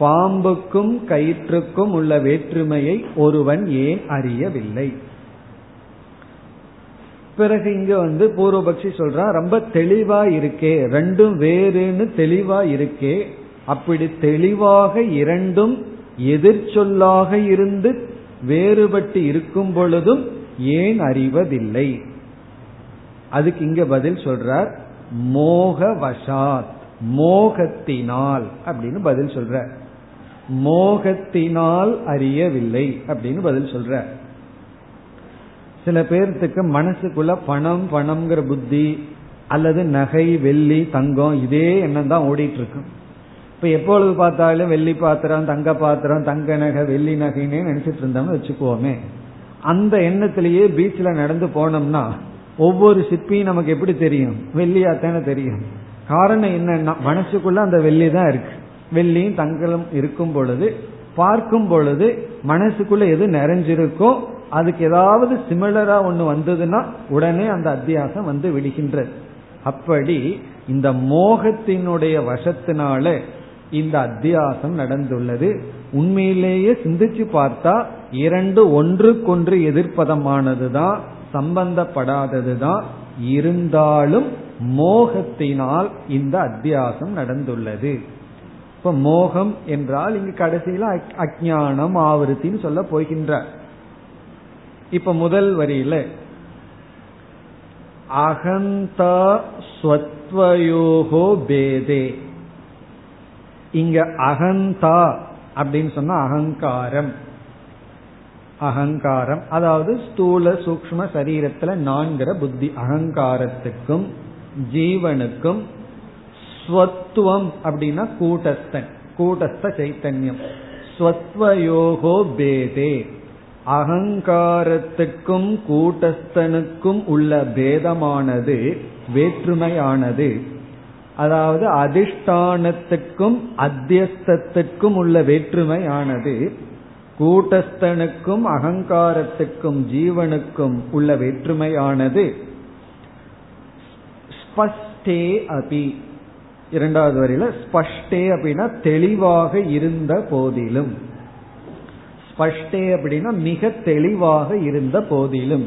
பாம்புக்கும் கயிற்றுக்கும் உள்ள வேற்றுமையை ஒருவன் ஏன் அறியவில்லை? பிறகு இங்க வந்து பூர்வபக்ஷி சொல்றான் ரொம்ப தெளிவா இருக்கே ரெண்டும் வேறுன்னு தெளிவா இருக்கே. அப்படி தெளிவாக இரண்டும் எதிர்ச்சொல்லாக இருந்து வேறுபட்டு இருக்கும் பொழுதும் ஏன் அறிவதில்லை? அதுக்கு இங்க பதில் சொல்றார் மோகவசாத் மோகத்தினால் அப்படின்னு பதில் சொல்ற மோகத்தினால் அறியவில்லை அப்படின்னு பதில் சொல்ற சில பேர்த்துக்கு மனசுக்குள்ள பணம் பணம்ங்கிற புத்தி அல்லது நகை வெள்ளி தங்கம் இதே எண்ணம் தான் ஓடிட்டு இருக்கும் இப்ப எப்பொழுது பார்த்தாலும் வெள்ளி பாத்திரம் தங்க பாத்திரம் தங்க நகை வெள்ளி நகைன்னே நினைச்சிட்டு இருந்தோம்னு வச்சுக்குவோமே. அந்த எண்ணத்திலேயே பீச்சில் நடந்து போனோம்னா ஒவ்வொரு சிப்பியும் நமக்கு எப்படி தெரியும்? வெள்ளியாத்தானே தெரியும். காரணம் என்னன்னா மனசுக்குள்ள அந்த வெள்ளி தான் இருக்கு. வெள்ளியும் தங்கலும் இருக்கும் பொழுது பார்க்கும் பொழுது மனசுக்குள்ள எது நிறைஞ்சிருக்கோ அதுக்கு ஏதாவது சிமிலரா ஒன்று வந்ததுன்னா உடனே அந்த அத்தியாசம் வந்து விடுகின்றது அப்படி இந்த மோகத்தினுடைய வசத்தினால இந்த அத்தியாசம் நடந்துள்ளது. உண்மையிலேயே சிந்திச்சு பார்த்தா இரண்டு ஒன்றுக்கொன்று எதிர்ப்பதமானதுதான் சம்பந்தப்படாததுதான் இருந்தாலும் மோகத்தினால் இந்த அத்தியாசம் நடந்துள்ளது. இப்ப மோகம் என்றால் இங்கு கடைசியில அஜானம் ஆவருத்தின்னு சொல்ல போகின்றார். இப்ப முதல் வரியில அகந்தா ஸ்வத்வயோகோ பேதே. இங்க அகந்தா அப்படின்னு சொன்னா அகங்காரம். அகங்காரம் அதாவது ஸ்தூல சூக்ம சரீரத்துல நான்கிற புத்தி. அகங்காரத்துக்கும் ஜீவனுக்கும் ஸ்வத்துவம் அப்படின்னா கூட்டஸ்தன் கூட்டஸ்த சைத்தன்யம். ஸ்வத்வயோகோ பேதே. அகங்காரத்துக்கும் கூட்டஸ்தனுக்கும் உள்ள பேதமானது வேற்றுமையானது. அதாவது அதிஷ்டானத்துக்கும் அத்தியஸ்தத்துக்கும் உள்ள வேற்றுமையானது கூட்டஸ்தனுக்கும் அகங்காரத்துக்கும் ஜீவனுக்கும் உள்ள வேற்றுமையானது. ஸ்பஷ்டே அபி. இரண்டாவது வரையில ஸ்பஷ்டே அப்படின்னா தெளிவாக இருந்த போதிலும். ஸ்பஷ்டே அப்படின்னா மிக தெளிவாக இருந்த போதிலும்.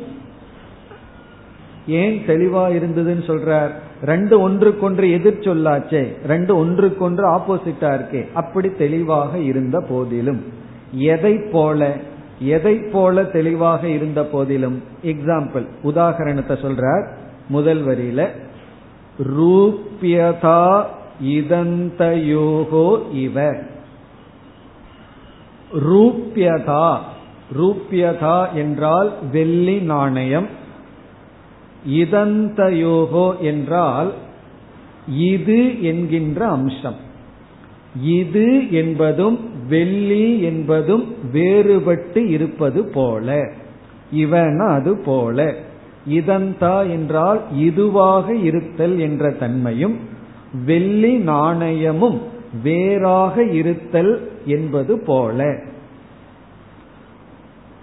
ஏன் தெளிவா இருந்ததுன்னு சொல்றார்? ரெண்டு ஒன்றுக்கொன்று எதிர் சொல்லாச்சே ரெண்டு ஒன்றுக்கொன்று ஆப்போசிட்டா இருக்கே அப்படி தெளிவாக இருந்த போதிலும். எதை போல எதை போல தெளிவாக இருந்த போதிலும்? எக்ஸாம்பிள் உதாகரணத்தை சொல்றார் முதல் வரியில ரூபியதா இதந்தயோகோ இவ ரூபியதா. ரூபியதா என்றால் வெள்ளி நாணயம். இதந்தயோகோ என்றால் இது என்கின்ற அம்சம். இது என்பதும் வெள்ளி என்பதும் வேறுபட்டு இருப்பது போல. இவன அது போல. இதந்தா என்றால் இதுவாக இருத்தல் என்ற தன்மையும் வெள்ளி நாணயமும் வேறாக இருத்தல் என்பது போல.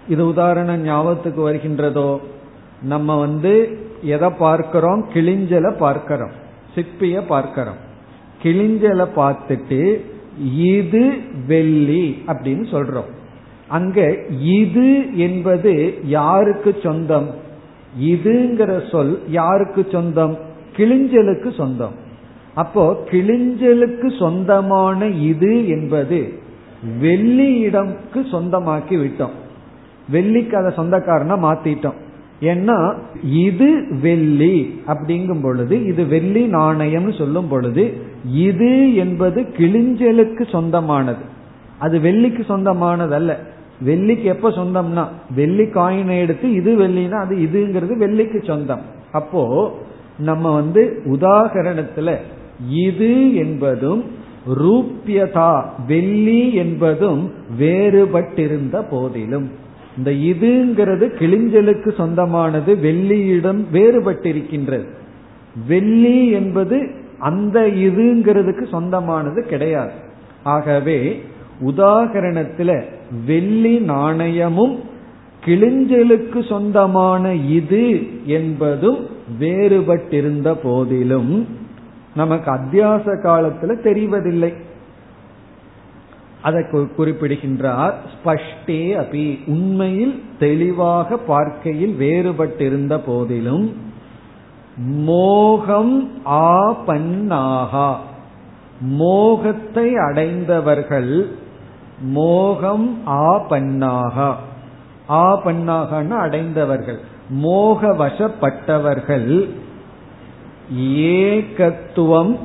இது உதாரணம் ஞாபகத்துக்கு வருகின்றதோ? நம்ம வந்து எதை பார்க்கிறோம்? கிளிஞ்சலை பார்க்கிறோம். சிற்பிய பார்க்கிறோம். கிளிஞ்சலை பார்த்துட்டு இது வெள்ளி அப்படின்னு சொல்றோம். அங்க இது என்பது யாருக்கு சொந்தம்? இதுங்கிற சொல் யாருக்கு சொந்தம்? கிளிஞ்சலுக்கு சொந்தம். அப்போ கிளிஞ்சலுக்கு சொந்தமான இது என்பது வெள்ளியிடம்க்கு சொந்தமாக்கி விட்டோம். வெள்ளிக்கு அதை சொந்தக்காரனா மாத்திட்டோம். ஏன்னா இது வெள்ளி அப்படிங்கும் பொழுது இது வெள்ளி நாணயம்னு சொல்லும் பொழுது இது என்பது கிளிஞ்சலுக்கு சொந்தமானது. அது வெள்ளிக்கு சொந்தமானது அல்ல வெள்ளிக்கு எப்ப சொந்தம்னா வெள்ளி காயினை எடுத்து இது வெள்ளினா அது இதுங்கிறது வெள்ளிக்கு சொந்தம். அப்போ நம்ம வந்து உதாகரணத்துல இது என்பதும் ரூபியதா வெள்ளி என்பதும் வேறுபட்டிருந்த போதிலும். இந்த இதுங்கிறது கிளிஞ்சலுக்கு சொந்தமானது வெள்ளியிடம் வேறுபட்டிருக்கின்றது. வெள்ளி என்பது அந்த இதுங்கிறதுக்கு சொந்தமானது கிடையாது. ஆகவே உதாகரணத்துல வெள்ளி நாணயமும் கிளிஞ்சலுக்கு சொந்தமான இது என்பதும் வேறுபட்டிருந்த போதிலும் நமக்கு அத்தியாச காலத்துல தெரிவதில்லை. அதை குறிப்பிடுகின்றார் ஸ்பஷ்டே அபி உண்மையில் தெளிவாக பார்க்கையில் வேறுபட்டிருந்த போதிலும் மோகம் ஆபன்னாகா மோகத்தை அடைந்தவர்கள் மோகம் ஆபன்னாகா. ஆபன்னாகன்னு அடைந்தவர்கள் மோக வசப்பட்டவர்கள் ஏகத்துவம்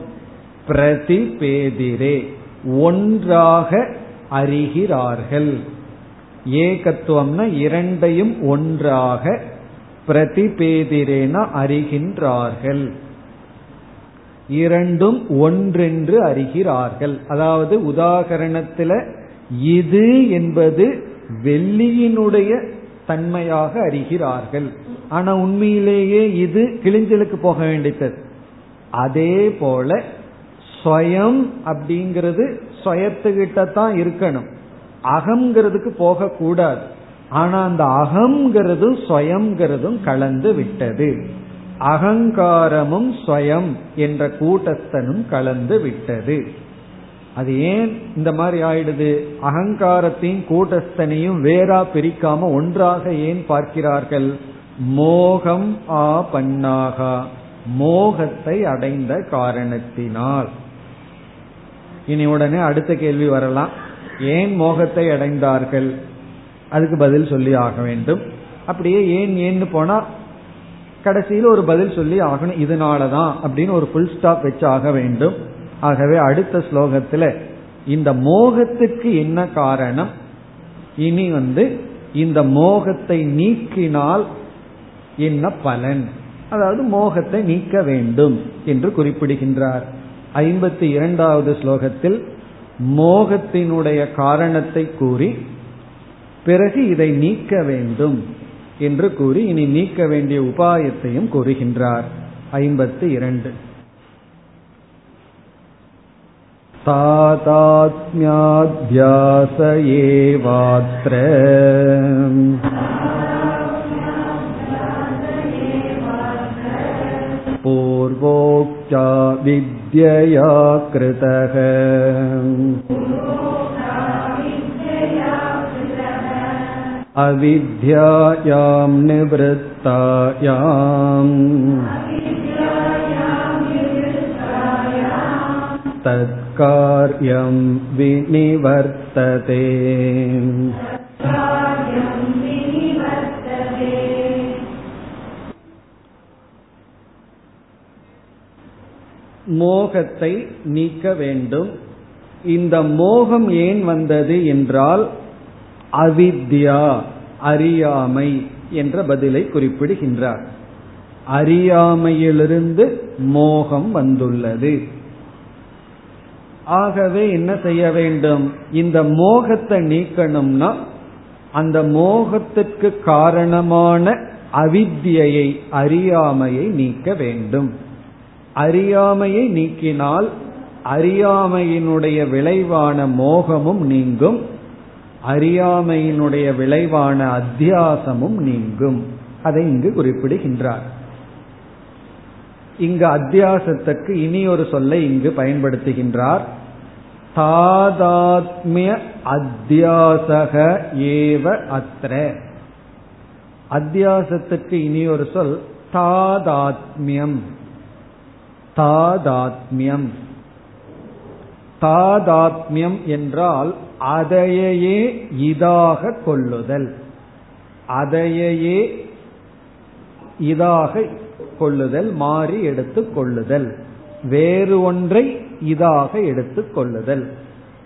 பிரதிபேதிரே ஒன்றாக அறிகிறார்கள். ஏகத்துவம்னா இரண்டையும் ஒன்றாக பிரதிபேதிரேன அறிகின்றார்கள். இரண்டும் ஒன்றென்று அறிகிறார்கள். அதாவது உதாகரணத்துல இது என்பது வெள்ளியினுடைய தன்மையாக அறிகிறார்கள். ஆனா உண்மையிலேயே இது கிழிஞ்சலுக்கு போக வேண்டியது. அதே போல ஸ்வயம் அப்படிங்கிறது ஸ்வயத்துக்கிட்ட தான் இருக்கணும். அகங்கிறதுக்கு போக கூடாது. ஆனா அந்த அகங்கிறதும் ஸ்வயம்ங்கிறதும் கலந்து விட்டது. அகங்காரமும் ஸ்வயம் என்ற கூட்டஸ்தனும் கலந்து விட்டது. அது ஏன் இந்த மாதிரி ஆயிடுது? அகங்காரத்தையும் கூட்டஸ்தனையும் வேறா பிரிக்காம ஒன்றாக ஏன் பார்க்கிறார்கள்? மோகம் ஆ மோகத்தை அடைந்த காரணத்தினால். இனி உடனே அடுத்த கேள்வி வரலாம். ஏன் மோகத்தை அடைந்தார்கள்? அதுக்கு பதில் சொல்லி ஆக வேண்டும். அப்படியே ஏன் ஏன்னு போனா கடைசியில் ஒரு பதில் சொல்லி ஆகணும். இதனாலதான் அப்படின்னு ஒரு புல் ஸ்டாப் வச்சு ஆக வேண்டும். ஆகவே அடுத்த ஸ்லோகத்துல இந்த மோகத்துக்கு என்ன காரணம்? இனி வந்து இந்த மோகத்தை நீக்கினால் என்ன பலன் அதாவது மோகத்தை நீக்க வேண்டும் என்று குறிப்பிடுகின்றார் ஐம்பத்தி இரண்டாவது ஸ்லோகத்தில் மோகத்தினுடைய காரணத்தை கூறி பிறகு இதை நீக்க வேண்டும் என்று கூறி இனி நீக்க வேண்டிய உபாயத்தையும் கூறுகின்றார் ஐம்பத்தி இரண்டு तादात्म्याध्यास एवात्र पूर्वोक्ता विद्यया कृतः अविद्यायां निवृत्तायाम् तत्कार्यं विनिवर्तते மோகத்தை நீக்க வேண்டும். இந்த மோகம் ஏன் வந்தது என்றால் அவித்யா அறியாமை என்ற பதிலை குறிப்பிடுகின்றார். அறியாமையிலிருந்து மோகம் வந்துள்ளது. ஆகவே என்ன செய்ய வேண்டும்? இந்த மோகத்தை நீக்கணும்னா அந்த மோகத்திற்கு காரணமான அவித்தியை அறியாமையை நீக்க வேண்டும். அறியாமையை நீக்கினால் அறியாமையினுடைய விளைவான மோகமும் நீங்கும். அறியாமையினுடைய விளைவான அத்தியாசமும் நீங்கும். அதை இங்கு குறிப்பிடுகின்றார். இங்கு அத்தியாசத்துக்கு இனி ஒரு சொல்லை இங்கு பயன்படுத்துகின்றார். தாதாத்மிய அத்தியாசக ஏவ அத்திர அத்தியாசத்துக்கு இனி ஒரு சொல் தாதாத்மியம். தாதாத்மியம். தாதாத்மியம் என்றால் அதையே இதாக கொள்ளுதல். அதையே இதாக கொள்ளுதல் மாறி எடுத்துக் கொள்ளுதல். வேறு ஒன்றை இதாக எடுத்துக் கொள்ளுதல்.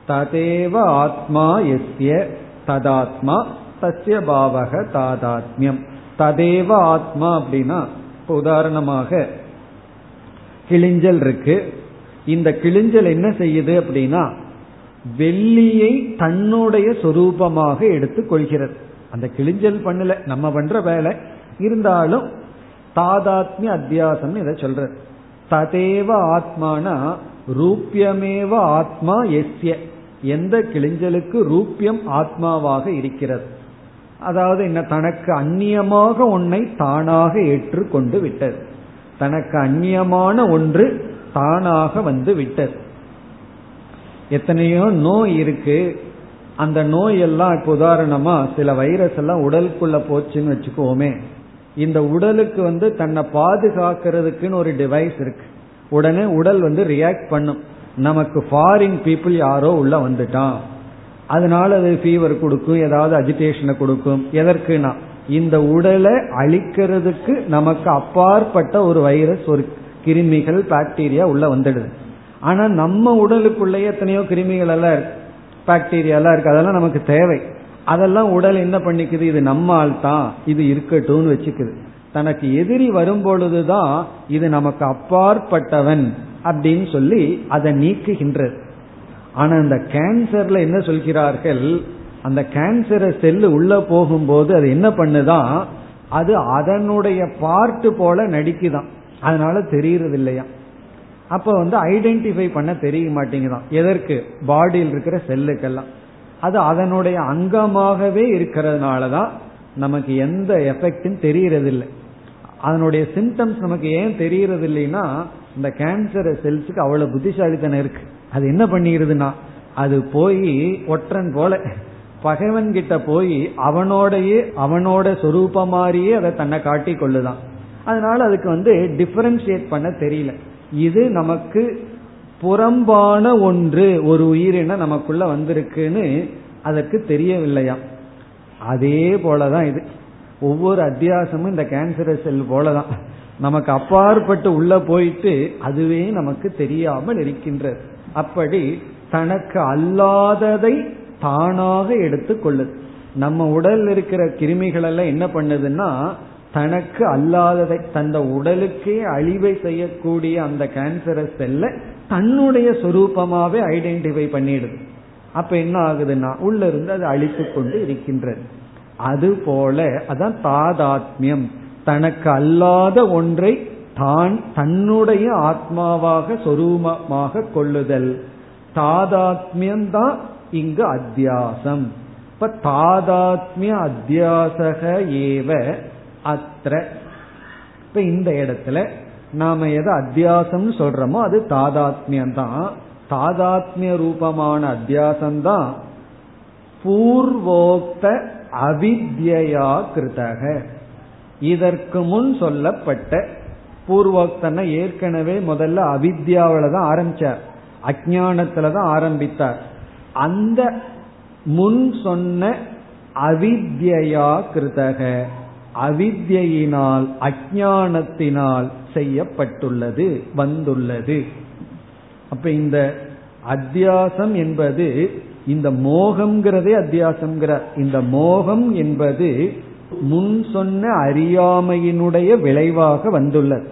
ததேவ ஆத்மா எஸ்ய ததாத்மா தஸ்ய பாவக தாதாத்மியம். ததேவ ஆத்மா அப்படின்னா உதாரணமாக கிளிஞ்சல் இருக்கு. இந்த கிளிஞ்சல் என்ன செய்யுது அப்படின்னா வெள்ளியை தன்னுடைய சொரூபமாக எடுத்து கொள்கிறது. அந்த கிளிஞ்சல் பண்ணல நம்ம பண்ற வேலை. இருந்தாலும் தாதாத்மிய அத்தியாசம் இதை சொல்ற ததேவ ஆத்மானா ரூபியமேவ ஆத்மா எஸ்ய. எந்த கிளிஞ்சலுக்கு ரூபியம் ஆத்மாவாக இருக்கிறது? அதாவது என்ன தனக்கு அந்நியமாக ஒன்னை தானாக ஏற்றுக்கொண்டு விட்டது. தனக்கு அந்நியமான ஒன்று தானாக வந்து விட்டது. எத்தனையோ நோய் இருக்கு. அந்த நோய் எல்லாம் இப்போ உதாரணமா சில வைரஸ் எல்லாம் உடலுக்குள்ள போச்சுன்னு வச்சுக்கோமே. இந்த உடலுக்கு வந்து தன்னை பாதுகாக்கிறதுக்குன்னு ஒரு டிவைஸ் இருக்கு. உடனே உடல் வந்து ரியாக்ட் பண்ணும். நமக்கு ஃபாரின் பீப்புள் யாரோ உள்ள வந்துட்டான். அதனால அது ஃபீவர் கொடுக்கும் ஏதாவது அஜிடேஷனை கொடுக்கும். எதற்குனா இந்த உடலை அழிக்கிறதுக்கு நமக்கு அப்பாற்பட்ட ஒரு வைரஸ் ஒரு கிருமிகள் பாக்டீரியா உள்ள வந்துடுது. ஆனா நம்ம உடலுக்குள்ளேயே எத்தனையோ கிருமிகள் எல்லாம் இருக்கு. பாக்டீரியா எல்லாம் இருக்கு. அதெல்லாம் நமக்கு தேவை. அதெல்லாம் உடல் என்ன பண்ணிக்குது? இது நம்ம தான் இது இருக்கட்டும்னு வச்சுக்குது. தனக்கு எதிரி வரும் பொழுதுதான் இது நமக்கு அப்பாற்பட்டவன் அப்படின்னு சொல்லி அதை நீக்குகின்றது. ஆனா அந்த கேன்சர்ல என்ன சொல்கிறார்கள்? அந்த கேன்சரை செல்லு உள்ள போகும்போது அது என்ன பண்ணுதான் அது அதனுடைய பார்ட்டு போல நடிக்குதான். அதனால தெரியறது இல்லையா அப்ப வந்து ஐடென்டிஃபை பண்ண தெரிய மாட்டேங்குதான். எதற்கு? பாடியில் இருக்கிற செல்லுக்கெல்லாம் அது அதனுடைய அங்கமாகவே இருக்கிறதுனால தான் நமக்கு எந்த எஃபெக்டும் தெரியறதில்லை. அதனுடைய சிம்டம்ஸ் நமக்கு ஏன் தெரியறது இல்லைன்னா இந்த கேன்சர் செல்ஸுக்கு அவ்வளவு புத்திசாலித்தனம் இருக்கு. அது என்ன பண்ணிடுதுன்னா அது போய் ஒற்றன் போல பகைவன் கிட்ட போய் அவனோடையே அவனோட சொரூப மாதிரியே அதை தன்னை காட்டி கொள்ளுதான். அதனால அதுக்கு வந்து டிஃபரன்சியேட் பண்ண தெரியல. இது நமக்கு புறம்பான ஒன்று ஒரு உயிரின நமக்குள்ள வந்திருக்குன்னு அதற்கு தெரியவில்லையா? அதே போலதான் இது. ஒவ்வொரு அத்தியாசமும் இந்த கேன்சர் செல் போலதான். நமக்கு அப்பாற்பட்டு உள்ள போயிட்டு அதுவே நமக்கு தெரியாமல் இருக்கின்றது. அப்படி தனக்கு அல்லாததை தானாக எடுத்துக்கொள்ளுது நம்ம உடல் இருக்கிற கிருமிகள் எல்லாம் என்ன பண்ணுதுன்னா தனக்கு அல்லாததை தந்த உடலுக்கே அழிவை செய்யக்கூடிய அந்த கேன்சரை செல்ல தன்னுடைய சொரூபமாவே ஐடென்டிஃபை பண்ணிடுது. அப்ப என்ன ஆகுதுன்னா உள்ள இருந்து அது அழித்து கொண்டு இருக்கின்றது. அது போல அதான் தாதாத்மியம். தனக்கு அல்லாத ஒன்றை தான் தன்னுடைய ஆத்மாவாக சொரூபமாக கொள்ளுதல். தாதாத்மியம் தான் இங்கு அத்தியாசம். இப்ப தாதாத்மிய அத்தியாசக ஏவ அத்திர இப்ப இந்த இடத்துல நாம எதை அத்தியாசம் சொல்றோமோ அது தாதாத்மியம் தான் தாதாத்மிய ரூபமான அத்தியாசம் தான் பூர்வோக்த அவித்யா கிருதக. இதற்கு முன் சொல்லப்பட்ட பூர்வோக்தன ஏற்கனவே முதல்ல அவித்யாவில தான் ஆரம்பிச்சார். அஜானத்துல தான் ஆரம்பித்தார். அந்த முன் சொன்ன அவித்யா கிருதக அவித்யினால் அஜானத்தினால் செய்யப்பட்டுள்ளது வந்துள்ளது. அப்ப இந்த அத்தியாசம் என்பது இந்த மோகம்ங்கிறதே அத்தியாசம்ங்கிற இந்த மோகம் என்பது முன் சொன்ன அறியாமையினுடைய விளைவாக வந்துள்ளது.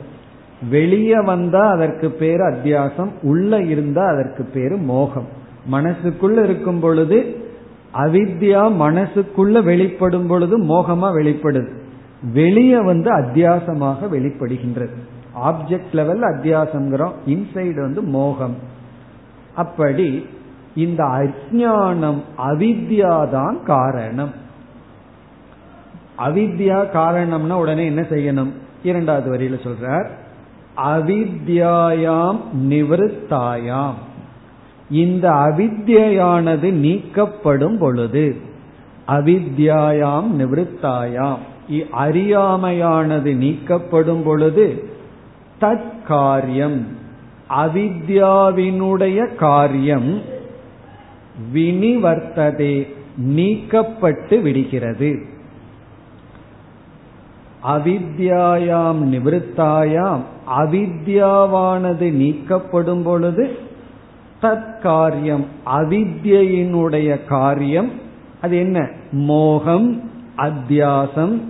வெளியே வந்தா அதற்கு பேர் அத்தியாசம் உள்ள இருந்தா அதற்கு பேரு மோகம். மனசுக்குள்ள இருக்கும் பொழுது அவித்யா மனசுக்குள்ள வெளிப்படும் பொழுது மோகமா வெளிப்படுது. வெளியே வந்து அத்தியாசமாக வெளிப்படுகின்றது. ஆப்ஜெக்ட் லெவல் அத்தியாசங்கிறோம் இன்சைடு வந்து மோகம். அப்படி இந்த அஜானம் அவித்யாதான் காரணம். அவித்யா காரணம்னா உடனே என்ன செய்யணும்? இரண்டாவது வரியில சொல்றார். அவித்யாயாம் நிவத்தாயாம் இந்த அவித்யானது நீக்கப்படும் பொழுது அவித்யாயாம் நிவத்தாயாம். அறியாமையானது நீக்கப்படும் பொழுது தற்காரியம் அவித்யாவினுடைய காரியம் வினிவர்த்ததே நீக்கப்பட்டு விடுகிறது. அவித்யாயாம் நிவத்தாயாம் அவித்யாவானது நீக்கப்படும் பொழுது தற்காரியம் அவித்யினுடைய காரியம் அது என்ன? மோகம் அத்தியாசம்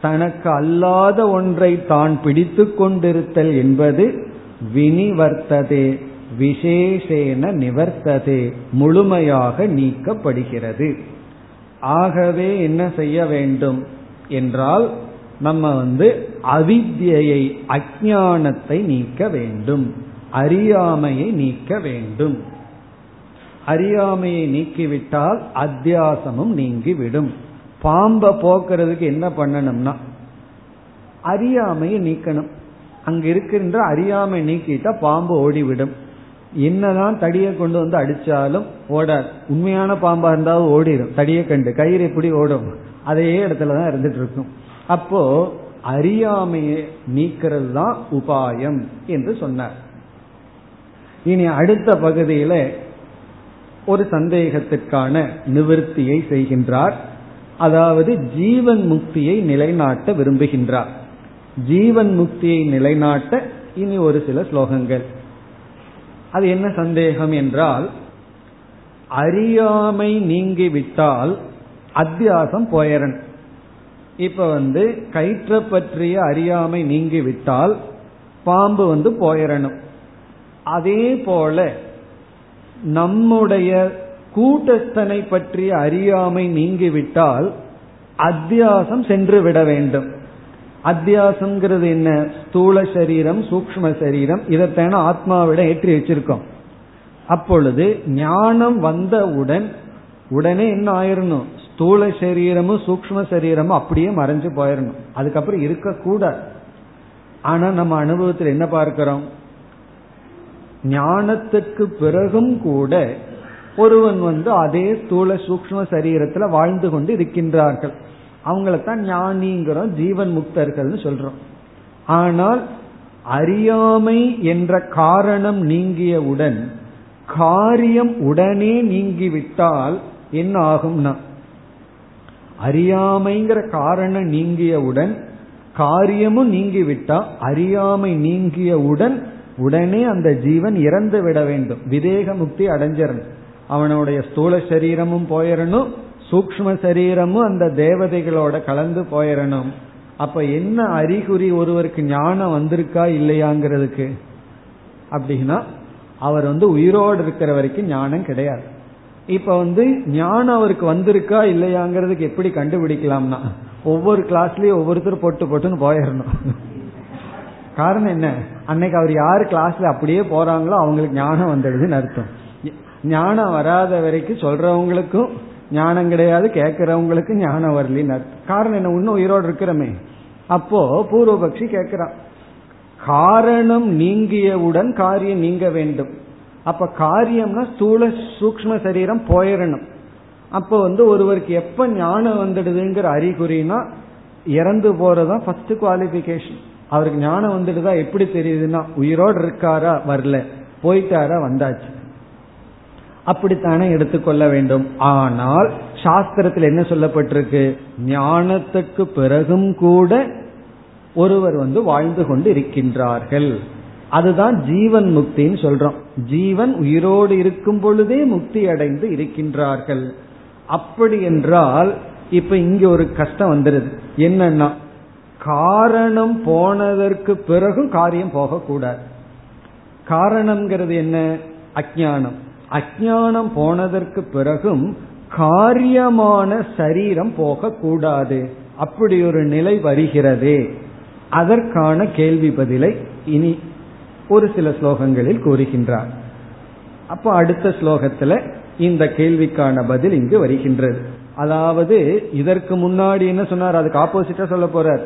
தனக்கு அல்லாத ஒன்றை தான் பிடித்து கொண்டிருத்தல் என்பது வினிவர்த்ததே விசேஷேன நிவர்த்ததே முழுமையாக நீக்கப்படுகிறது. ஆகவே என்ன செய்ய வேண்டும் என்றால் நம்ம வந்து அவித்யை அஜானத்தை நீக்க வேண்டும். அறியாமையை நீக்க வேண்டும். அறியாமையை நீக்கிவிட்டால் அத்தியாசமும் நீங்கிவிடும். பாம்பை போக்குறதுக்கு என்ன பண்ணணும்னா அறியாமையை நீக்கணும். அங்க இருக்கின்ற அறியாமை நீக்கிட்டா பாம்பு ஓடிவிடும். என்னதான் தடியை கொண்டு வந்து அடிச்சாலும் ஓடாது. உண்மையான பாம்பா இருந்தாலும் ஓடிடும் தடியை கண்டு கயிறு எப்படி ஓடும்? அதே இடத்துலதான் இருந்துட்டு இருக்கும் அப்போ அறியாமையை நீக்கிறது தான் உபாயம் என்று சொன்னார். இனி அடுத்த பகுதியில ஒரு சந்தேகத்திற்கான நிவர்த்தியை செய்கின்றார். அதாவது ஜீவன் முக்தியை நிலைநாட்ட விரும்புகின்றார். ஜீவன் முக்தியை நிலைநாட்ட இனி ஒரு சில ஸ்லோகங்கள். அது என்ன சந்தேகம் என்றால் அறியாமை நீங்கிவிட்டால் அத்தியாசம் போயரன். இப்ப வந்து கயிற்ற பற்றிய அறியாமை நீங்கிவிட்டால் பாம்பு வந்து போயிடணும் அதே போல நம்முடைய கூட்டஸ்தனை பற்றிய அறியாமை நீங்கிவிட்டால் அத்தியாசம் சென்று விட வேண்டும். அத்தியாசம்ங்கிறது என்ன? ஸ்தூல சரீரம் சூக்ம சரீரம். இதைத்தான ஆத்மாவிட ஏற்றி வச்சிருக்கோம். அப்பொழுது ஞானம் வந்தவுடன் உடனே என்ன ஆயிரணும்? ஸ்தூல சரீரமும் சூக்ம சரீரமும் அப்படியே மறைஞ்சு போயிடணும் அதுக்கப்புறம் இருக்கக்கூடாது. ஆனா நம்ம அனுபவத்தில் என்ன பார்க்கிறோம்? ஞானத்துக்கு பிறகும் கூட ஒருவன் வந்து அதே ஸ்தூல சூக்ம சரீரத்துல வாழ்ந்து கொண்டு இருக்கின்றார்கள். அவங்களைத்தான் ஞானிங்கிறோம் ஜீவன் முக்தர்கள்னு சொல்றோம். ஆனால் அறியாமை என்ற காரணம் நீங்கியவுடன் காரியம் உடனே நீங்கிவிட்டால் என்ன ஆகும்னா அறியாமைங்கிற காரணம் நீங்கியவுடன் காரியமும் நீங்கிவிட்டா அறியாமை நீங்கியவுடன் உடனே அந்த ஜீவன் இறந்து விட வேண்டும். விதேக முக்தி அடைஞ்சிடணும் அவனுடைய ஸ்தூல சரீரமும் போயிடணும் சூக்ம சரீரமும் அந்த தேவதைகளோட கலந்து போயிடணும் அப்ப என்ன அறிகுறி ஒருவருக்கு ஞானம் வந்திருக்கா இல்லையாங்கிறதுக்கு? அப்படின்னா அவர் வந்து உயிரோடு இருக்கிற வரைக்கும் ஞானம் கிடையாது. இப்ப வந்து ஞானம் அவருக்கு வந்திருக்கா இல்லையாங்கிறதுக்கு எப்படி கண்டுபிடிக்கலாம்னா ஒவ்வொரு கிளாஸ்லயும் ஒவ்வொருத்தர் போட்டு போட்டுன்னு போயிடணும் காரணம் என்ன? அன்னைக்கு அவர் யார் கிளாஸ்ல அப்படியே போறாங்களோ அவங்களுக்கு ஞானம் வந்துடுதுன்னு அர்த்தம். ஞானம் வராத வரைக்கும் சொல்றவங்களுக்கும் ஞானம் கிடையாது கேட்கறவங்களுக்கு ஞானம் வரலின்னு அர்த்தம். காரணம் என்ன? இன்னும் உயிரோடு இருக்கிறமே. அப்போ பூர்வபக்ஷி கேட்கிறான். காரணம் நீங்கியவுடன் காரியம் நீங்க வேண்டும். அப்ப காரியம்னா ஸ்தூல சூக்ம சரீரம் போயிடணும். அப்ப வந்து ஒருவருக்கு எப்ப ஞானம் வந்துடுதுங்கிற அறிகுறினா இறந்து போறதுதான் ஃபர்ஸ்ட் குவாலிபிகேஷன் அவருக்கு ஞானம் வந்துட்டுதா? எப்படி தெரியுதுன்னா உயிரோடு இருக்காரா? வரல. போயிட்டாரா? வந்தாச்சு. அப்படித்தானே எடுத்துக்கொள்ள வேண்டும். ஆனால் சாஸ்திரத்தில் என்ன சொல்லப்பட்டிருக்கு? ஞானத்துக்கு பிறகும் கூட ஒருவர் வந்து வாழ்ந்து கொண்டு இருக்கின்றார்கள். அதுதான் ஜீவன் முக்தின்னு சொல்றோம். ஜீவன் உயிரோடு இருக்கும் பொழுதே முக்தி அடைந்து இருக்கின்றார்கள். அப்படி என்றால் இப்ப இங்க ஒரு கஷ்டம் வந்துருது. என்னன்னா காரணம் போனதற்கு பிறகும் காரியம் போகக்கூடாது. காரணம்ங்கிறது என்ன? அஜானம் அஜானம் போனதற்கு பிறகும் காரியமான சரீரம் போகக்கூடாது. அப்படி ஒரு நிலை வருகிறதே. அதற்கான கேள்வி பதிலை இனி ஒரு சில ஸ்லோகங்களில் கூறுகின்றார். அப்போ அடுத்த ஸ்லோகத்துல இந்த கேள்விக்கான பதில் இங்கு வருகின்றது. அதாவது இதற்கு முன்னாடி என்ன சொன்னார்? அதுக்கு ஆப்போசிட்டா சொல்ல போறார்.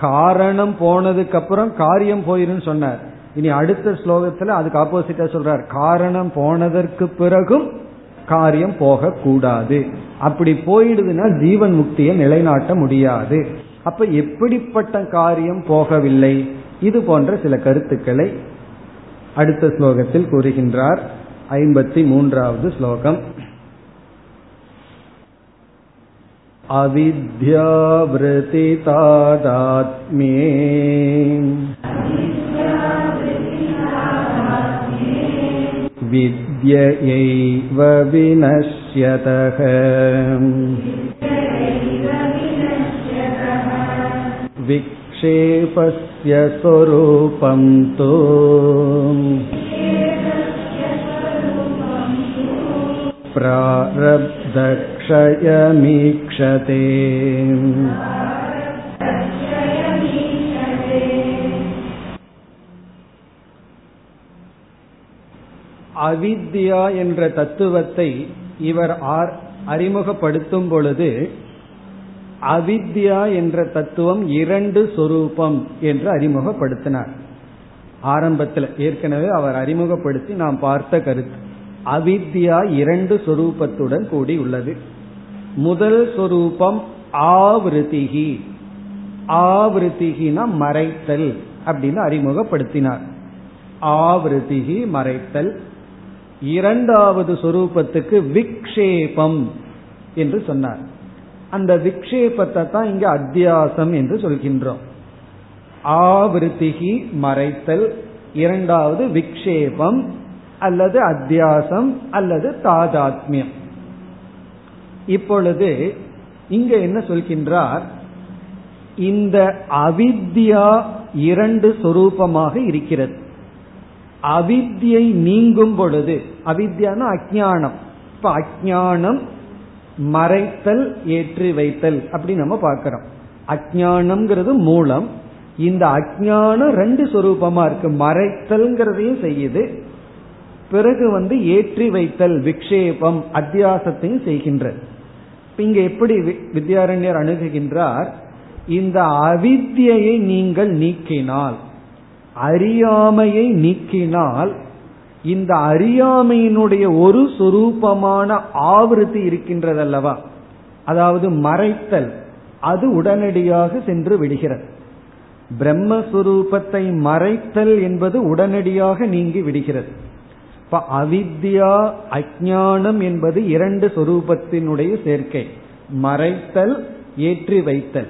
காரணம் போனதுக்கு அப்புறம் காரியம் போயிருன்னு சொன்னார். இனி அடுத்த ஸ்லோகத்துல அதுக்கு ஆப்போசிட்டா சொல்றார். காரணம் போனதற்கு பிறகும் காரியம் போக கூடாது அப்படி போயிடுதுன்னா ஜீவன் முக்தியை நிலைநாட்ட முடியாது. அப்ப எப்படிப்பட்ட காரியம் போகவில்லை? இது போன்ற சில கருத்துக்களை அடுத்த ஸ்லோகத்தில் கூறுகின்றார். ஐம்பத்தி மூன்றாவது ஸ்லோகம். अविद्यावृतितादात्म्ये विद्ययैव विनश्यतः विक्षेपस्य स्वरूपं तु प्रारब्धक्षयमीक्षते அவித்யா என்ற தத்துவத்தை இவர் அறிமுகப்படுத்தும் பொழுது அவித்யா என்ற தத்துவம் இரண்டு சொரூபம் என்று அறிமுகப்படுத்தினார் ஆரம்பத்தில் ஏற்கனவே அவர் அறிமுகப்படுத்தி நாம் பார்த்த கருத்து அவித்யா இரண்டு சொரூபத்துடன் கூடி உள்ளது. முதல் சொரூபம் ஆவிருத்திகி. ஆவிருத்திகினா மறைத்தல் அப்படின்னு அறிமுகப்படுத்தினார். ஆவிருத்திகி மறைத்தல். இரண்டாவது சொரூபத்துக்கு விக்ஷேபம் என்று சொன்னார். அந்த விக்ஷேபத்தை தான் இங்கு அத்தியாசம் என்று சொல்கின்றோம். ஆவிருத்திகி மறைத்தல். இரண்டாவது விக்ஷேபம். அல்லது அத்தியாசம் அல்லது தாதாத்மியம். இப்பொழுது இங்க என்ன சொல்கின்றார்? இந்த அவித்யா இரண்டு சொரூபமாக இருக்கிறது. அவித்யை நீங்கும் பொழுது அவித்யான அஜானம் இப்ப அஜானம் மறைத்தல் ஏற்றி வைத்தல் அப்படி நம்ம பார்க்கிறோம். அஜானம்ங்கிறது மூலம் இந்த அஜானம் ரெண்டு சொரூபமா இருக்கு. மறைத்தல்ங்கிறதையும் செய்யுது பிறகு வந்து ஏற்றி வைத்தல் விக்ஷேபம் அத்தியாசத்தையும் செய்கின்றது இங்க எப்படி வித்யாரண்யர் அணுகுகின்றார்? இந்த அவித்தியை நீங்கள் நீக்கினால் அறியாமையை நீக்கினால் இந்த அறியாமையினுடைய ஒரு சொரூபமான ஆவருத்தி இருக்கின்றதல்லவா? அதாவது மறைத்தல் அது உடனடியாக சென்று விடுகிறது. பிரம்மஸ்வரூபத்தை மறைத்தல் என்பது உடனடியாக நீங்கி விடுகிறது. இப்ப அவித்யா அஜானம் என்பது இரண்டு சொரூபத்தினுடைய சேர்க்கை. மறைத்தல் ஏற்றி வைத்தல்.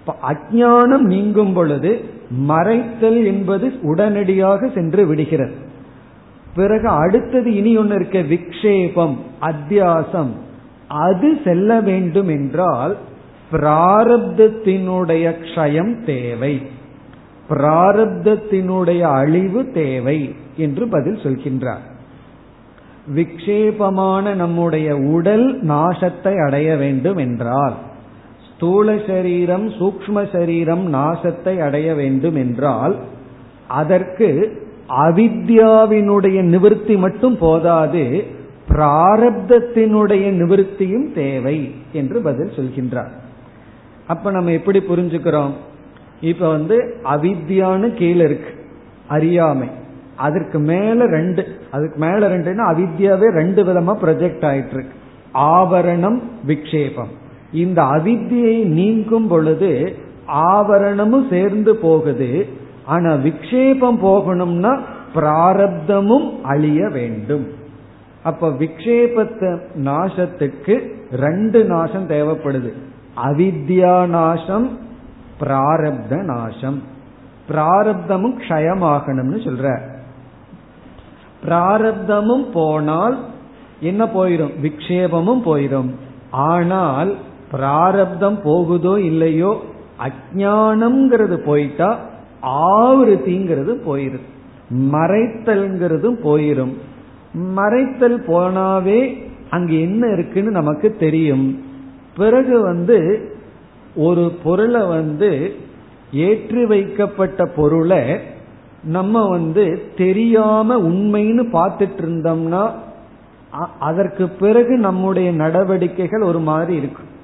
இப்ப அஜானம் நீங்கும் பொழுது மறைத்தல் என்பது உடனடியாக சென்று விடுகிறது. பிறகு அடுத்தது இனி ஒன்று இருக்க விக்ஷேபம் அத்தியாசம். அது செல்ல வேண்டும் என்றால் பிராரப்தத்தினுடைய க்ஷயம் தேவை. பிராரப்தத்தினுடைய அழிவு தேவை. என்று பதில் சொல்கின்றார். விக்ஷேபமான நம்முடைய உடல் நாசத்தை அடைய வேண்டும் என்றால் ஸ்தூல சரீரம் சூக்ம சரீரம் நாசத்தை அடைய வேண்டும் என்றால் அதற்கு அவித்யாவினுடைய நிவர்த்தி மட்டும் போதாது பிராரப்தத்தினுடைய நிவர்த்தியும் தேவை என்று பதில் சொல்கின்றார். அப்ப நம்ம எப்படி புரிஞ்சுக்கிறோம்? இப்ப வந்து அவித்யான்னு கீழே இருக்கு அறியாமை. அதற்கு மேல ரெண்டு அதுக்கு மேல ரெண்டுன்னா அவித்யாவே ரெண்டு விதமா ப்ரொஜெக்ட் ஆயிட்டு இருக்கு ஆவரணம் விக்ஷேபம். இந்த அவித்தியை நீங்கும் பொழுது ஆவரணமும் சேர்ந்து போகுது. ஆனா விக்ஷேபம் போகணும்னா பிராரப்தமும் அழிய வேண்டும். அப்ப விக்ஷேபத்தை நாசத்துக்கு ரெண்டு நாசம் தேவைப்படுது. அவித்யா நாசம் பிராரப்த நாசம். பிராரப்தமும் க்ஷயமாகணும்னு சொல்ற. பிராரப்தமும் போனால் என்ன போயிடும் விக்ஷேபமும் போயிடும் ஆனால் பிராரப்தம் போகுதோ இல்லையோ அஜானம்ங்கிறது போயிட்டா ஆவருத்திங்கிறது போயிரும். மறைத்தல்ங்கிறதும் போயிரும். மறைத்தல் போனாவே அங்க என்ன இருக்குன்னு நமக்கு தெரியும். பிறகு வந்து ஒரு பொருளை வந்து ஏற்றி வைக்கப்பட்ட பொருளை நம்ம வந்து தெரியாம உண்மைன்னு பார்த்துட்டு இருந்தோம்னா அதற்கு பிறகு நம்முடைய நடவடிக்கைகள் ஒரு மாதிரி இருக்கும்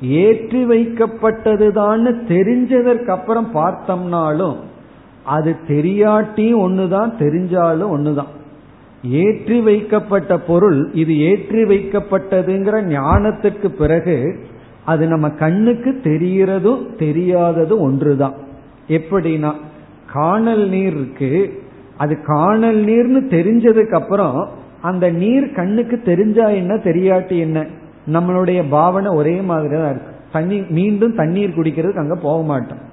ஏற்றி வைக்கப்பட்டதுதான்னு தெரிஞ்சதற்கு அப்புறம் பார்த்தோம்னாலும் அது தெரியாட்டியும் ஒண்ணுதான் தெரிஞ்சாலும் ஒண்ணுதான். ஏற்றி வைக்கப்பட்ட பொருள் இது ஏற்றி வைக்கப்பட்டதுங்கிற ஞானத்துக்கு பிறகு அது நம்ம கண்ணுக்கு தெரிகிறதும் தெரியாததும் ஒன்றுதான். எப்படின்னா காணல் நீர் இருக்கு. அது காணல் நீர்னு தெரிஞ்சதுக்கு அப்புறம் அந்த நீர் கண்ணுக்கு தெரிஞ்சா என்ன தெரியாட்டி என்ன? நம்மளுடைய பாவனை ஒரே மாதிரி தான் இருக்கு. தண்ணி மீண்டும் தண்ணீர் குடிக்கிறதுக்கு அங்க போக மாட்டோம்.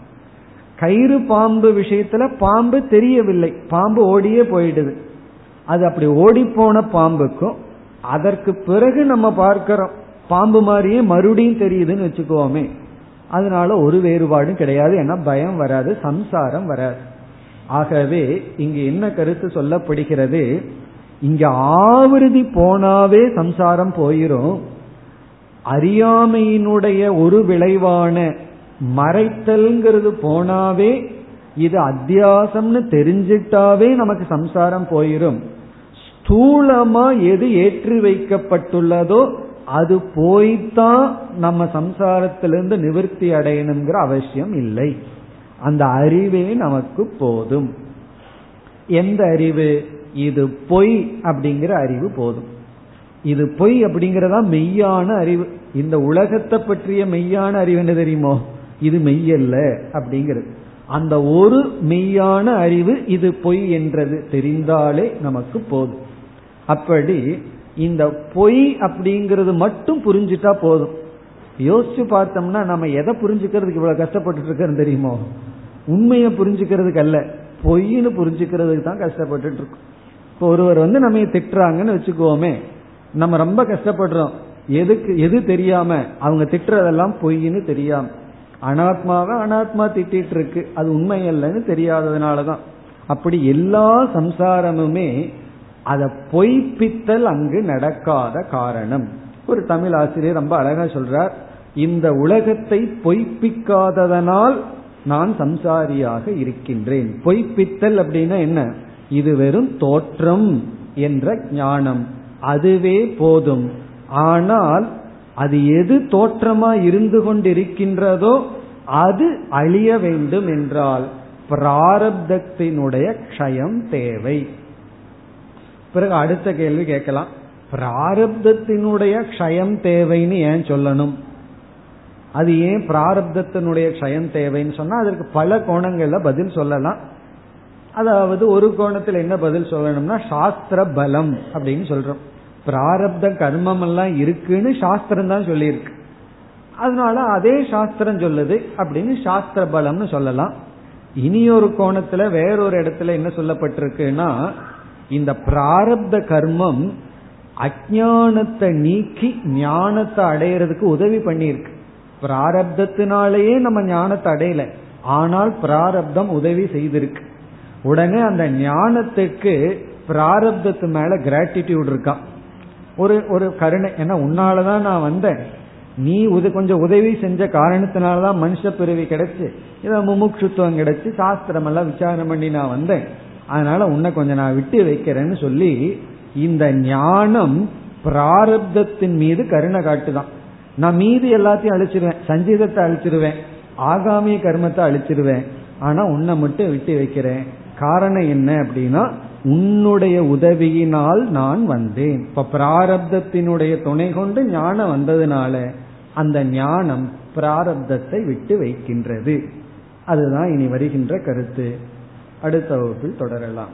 கயிறு பாம்பு விஷயத்துல பாம்பு தெரியவில்லை. பாம்பு ஓடியே போயிடுது. அது அப்படி ஓடி போன பாம்புக்கும் அதற்கு பிறகு நம்ம பார்க்கிறோம். பாம்பு மாதிரியே மறுபடியும் தெரியுதுன்னு வச்சுக்கோமே. அதனால ஒரு வேறுபாடும் கிடையாது. ஏன்னா பயம் வராது சம்சாரம் வராது. ஆகவே இங்கு என்ன கருத்து சொல்லப்படுகிறது? இங்க ஆவிருதி போனாவே சம்சாரம் போயிரும். அறியாமையினுடைய ஒரு விளைவான மறைத்தல்ங்கிறது போனாவே இது அத்தியாசம்னு தெரிஞ்சிட்டாவே நமக்கு சம்சாரம் போயிரும். ஸ்தூலமா எது ஏற்றி வைக்கப்பட்டுள்ளதோ அது போய்தான் நம்ம சம்சாரத்திலிருந்து நிவர்த்தி அடையணுங்கிற அவசியம் இல்லை. அந்த அறிவே நமக்கு போதும். எந்த அறிவு? இது பொய் அப்படிங்கிற அறிவு போதும். இது பொய் அப்படிங்கறதா மெய்யான அறிவு. இந்த உலகத்தை பற்றிய மெய்யான அறிவு என்ன தெரியுமோ? இது மெய்யல்ல அப்படிங்கிறது. அந்த ஒரு மெய்யான அறிவு இது பொய் என்றது தெரிந்தாலே நமக்கு போதும். அப்படி இந்த பொய் அப்படிங்கிறது மட்டும் புரிஞ்சுட்டா போதும். யோசிச்சு பார்த்தோம்னா நம்ம எதை புரிஞ்சுக்கிறதுக்கு இவ்வளவு கஷ்டப்பட்டு இருக்கிறோம் தெரியுமோ? உண்மையை புரிஞ்சுக்கிறதுக்கு அல்ல. பொய்ன்னு புரிஞ்சுக்கிறதுக்கு தான் கஷ்டப்பட்டு இருக்கோம். இப்போ ஒருவர் வந்து நம்ம திட்டுறாங்கன்னு வச்சுக்கோமே நம்ம ரொம்ப கஷ்டப்படுறோம். எதுக்கு எது தெரியாம அவங்க திட்டுறதெல்லாம் பொய்ன்னு தெரியாம. அனாத்மாவை அனாத்மா திட்டிட்டு இருக்கு. அது உண்மை இல்லைன்னு தெரியாததுனாலதான் அப்படி எல்லா சம்சாரமுமே அதை பொய்ப்பித்தல் அங்கு நடக்காத காரணம். ஒரு தமிழ் ஆசிரியர் ரொம்ப அழகா சொல்றார். இந்த உலகத்தை பொய்ப்பிக்காததனால் நான் சம்சாரியாக இருக்கின்றேன். பொய்ப்பித்தல் அப்படின்னா என்ன? இது வெறும் தோற்றம் என்ற ஞானம். அதுவே போதும். ஆனால் அது எது தோற்றமா இருந்து கொண்டிருக்கின்றதோ அது அழிய வேண்டும் என்றால் பிராரப்தத்தினுடைய க்ஷயம் தேவை. பிறகு அடுத்த கேள்வி கேட்கலாம். பிராரப்தத்தினுடைய க்ஷயம் தேவைன்னு ஏன் சொல்லணும்? அது ஏன் பிராரப்தத்தினுடைய க்ஷயம் தேவைன்னு சொன்னா அதற்கு பல கோணங்கள்ல பதில் சொல்லலாம். அதாவது ஒரு கோணத்தில் என்ன பதில் சொல்லணும்னா சாஸ்திர பலம் அப்படின்னு சொல்றோம். பிராரப்த கர்மம் எல்லாம் இருக்குன்னு சாஸ்திரம் தான் சொல்லியிருக்கு. அதனால அதே சாஸ்திரம் சொல்லுது அப்படின்னு சாஸ்திர பலம்னு சொல்லலாம். இனி ஒரு கோணத்துல வேறொரு இடத்துல என்ன சொல்லப்பட்டிருக்குன்னா இந்த பிராரப்த கர்மம் அஜானத்தை நீக்கி ஞானத்தை அடையிறதுக்கு உதவி பண்ணியிருக்கு. பிராரப்தத்தினாலேயே நம்ம ஞானத்தை அடையல. ஆனால் பிராரப்தம் உதவி செய்திருக்கு. உடனே அந்த ஞானத்துக்கு பிராரப்தத்து மேல கிராட்டிடியூட் இருக்கான் ஒரு ஒரு கருணை. ஏன்னா உன்னாலதான் நான் வந்தேன். நீ உது கொஞ்சம் உதவி செஞ்ச காரணத்தினாலதான் மனுஷ பிறவி கிடைச்சு இதை முமுட்சுத்துவம் கிடைச்சு சாஸ்திரம் எல்லாம் விசாரம் பண்ணி நான் வந்தேன். அதனால உன்னை கொஞ்சம் நான் விட்டு வைக்கிறேன்னு சொல்லி இந்த ஞானம் பிராரப்தத்தின் மீது கருணை காட்டுதான். நான் மீதி எல்லாத்தையும் அழிச்சிருவேன் சஞ்சீதத்தை அழிச்சிருவேன் ஆகாமிய கர்மத்தை அழிச்சிருவேன் ஆனா உன்னை மட்டும் விட்டு வைக்கிறேன். காரணம் என்ன அப்படின்னா உன்னுடைய உதவியினால் நான் வந்தேன். இப்ப பிராரப்தத்தினுடைய துணை கொண்டு ஞானம் வந்ததுனால அந்த ஞானம் பிராரப்தத்தை விட்டு வைக்கின்றது. அதுதான் இனி வருகின்ற கருத்து. அடுத்த வகுப்பில் தொடரலாம்.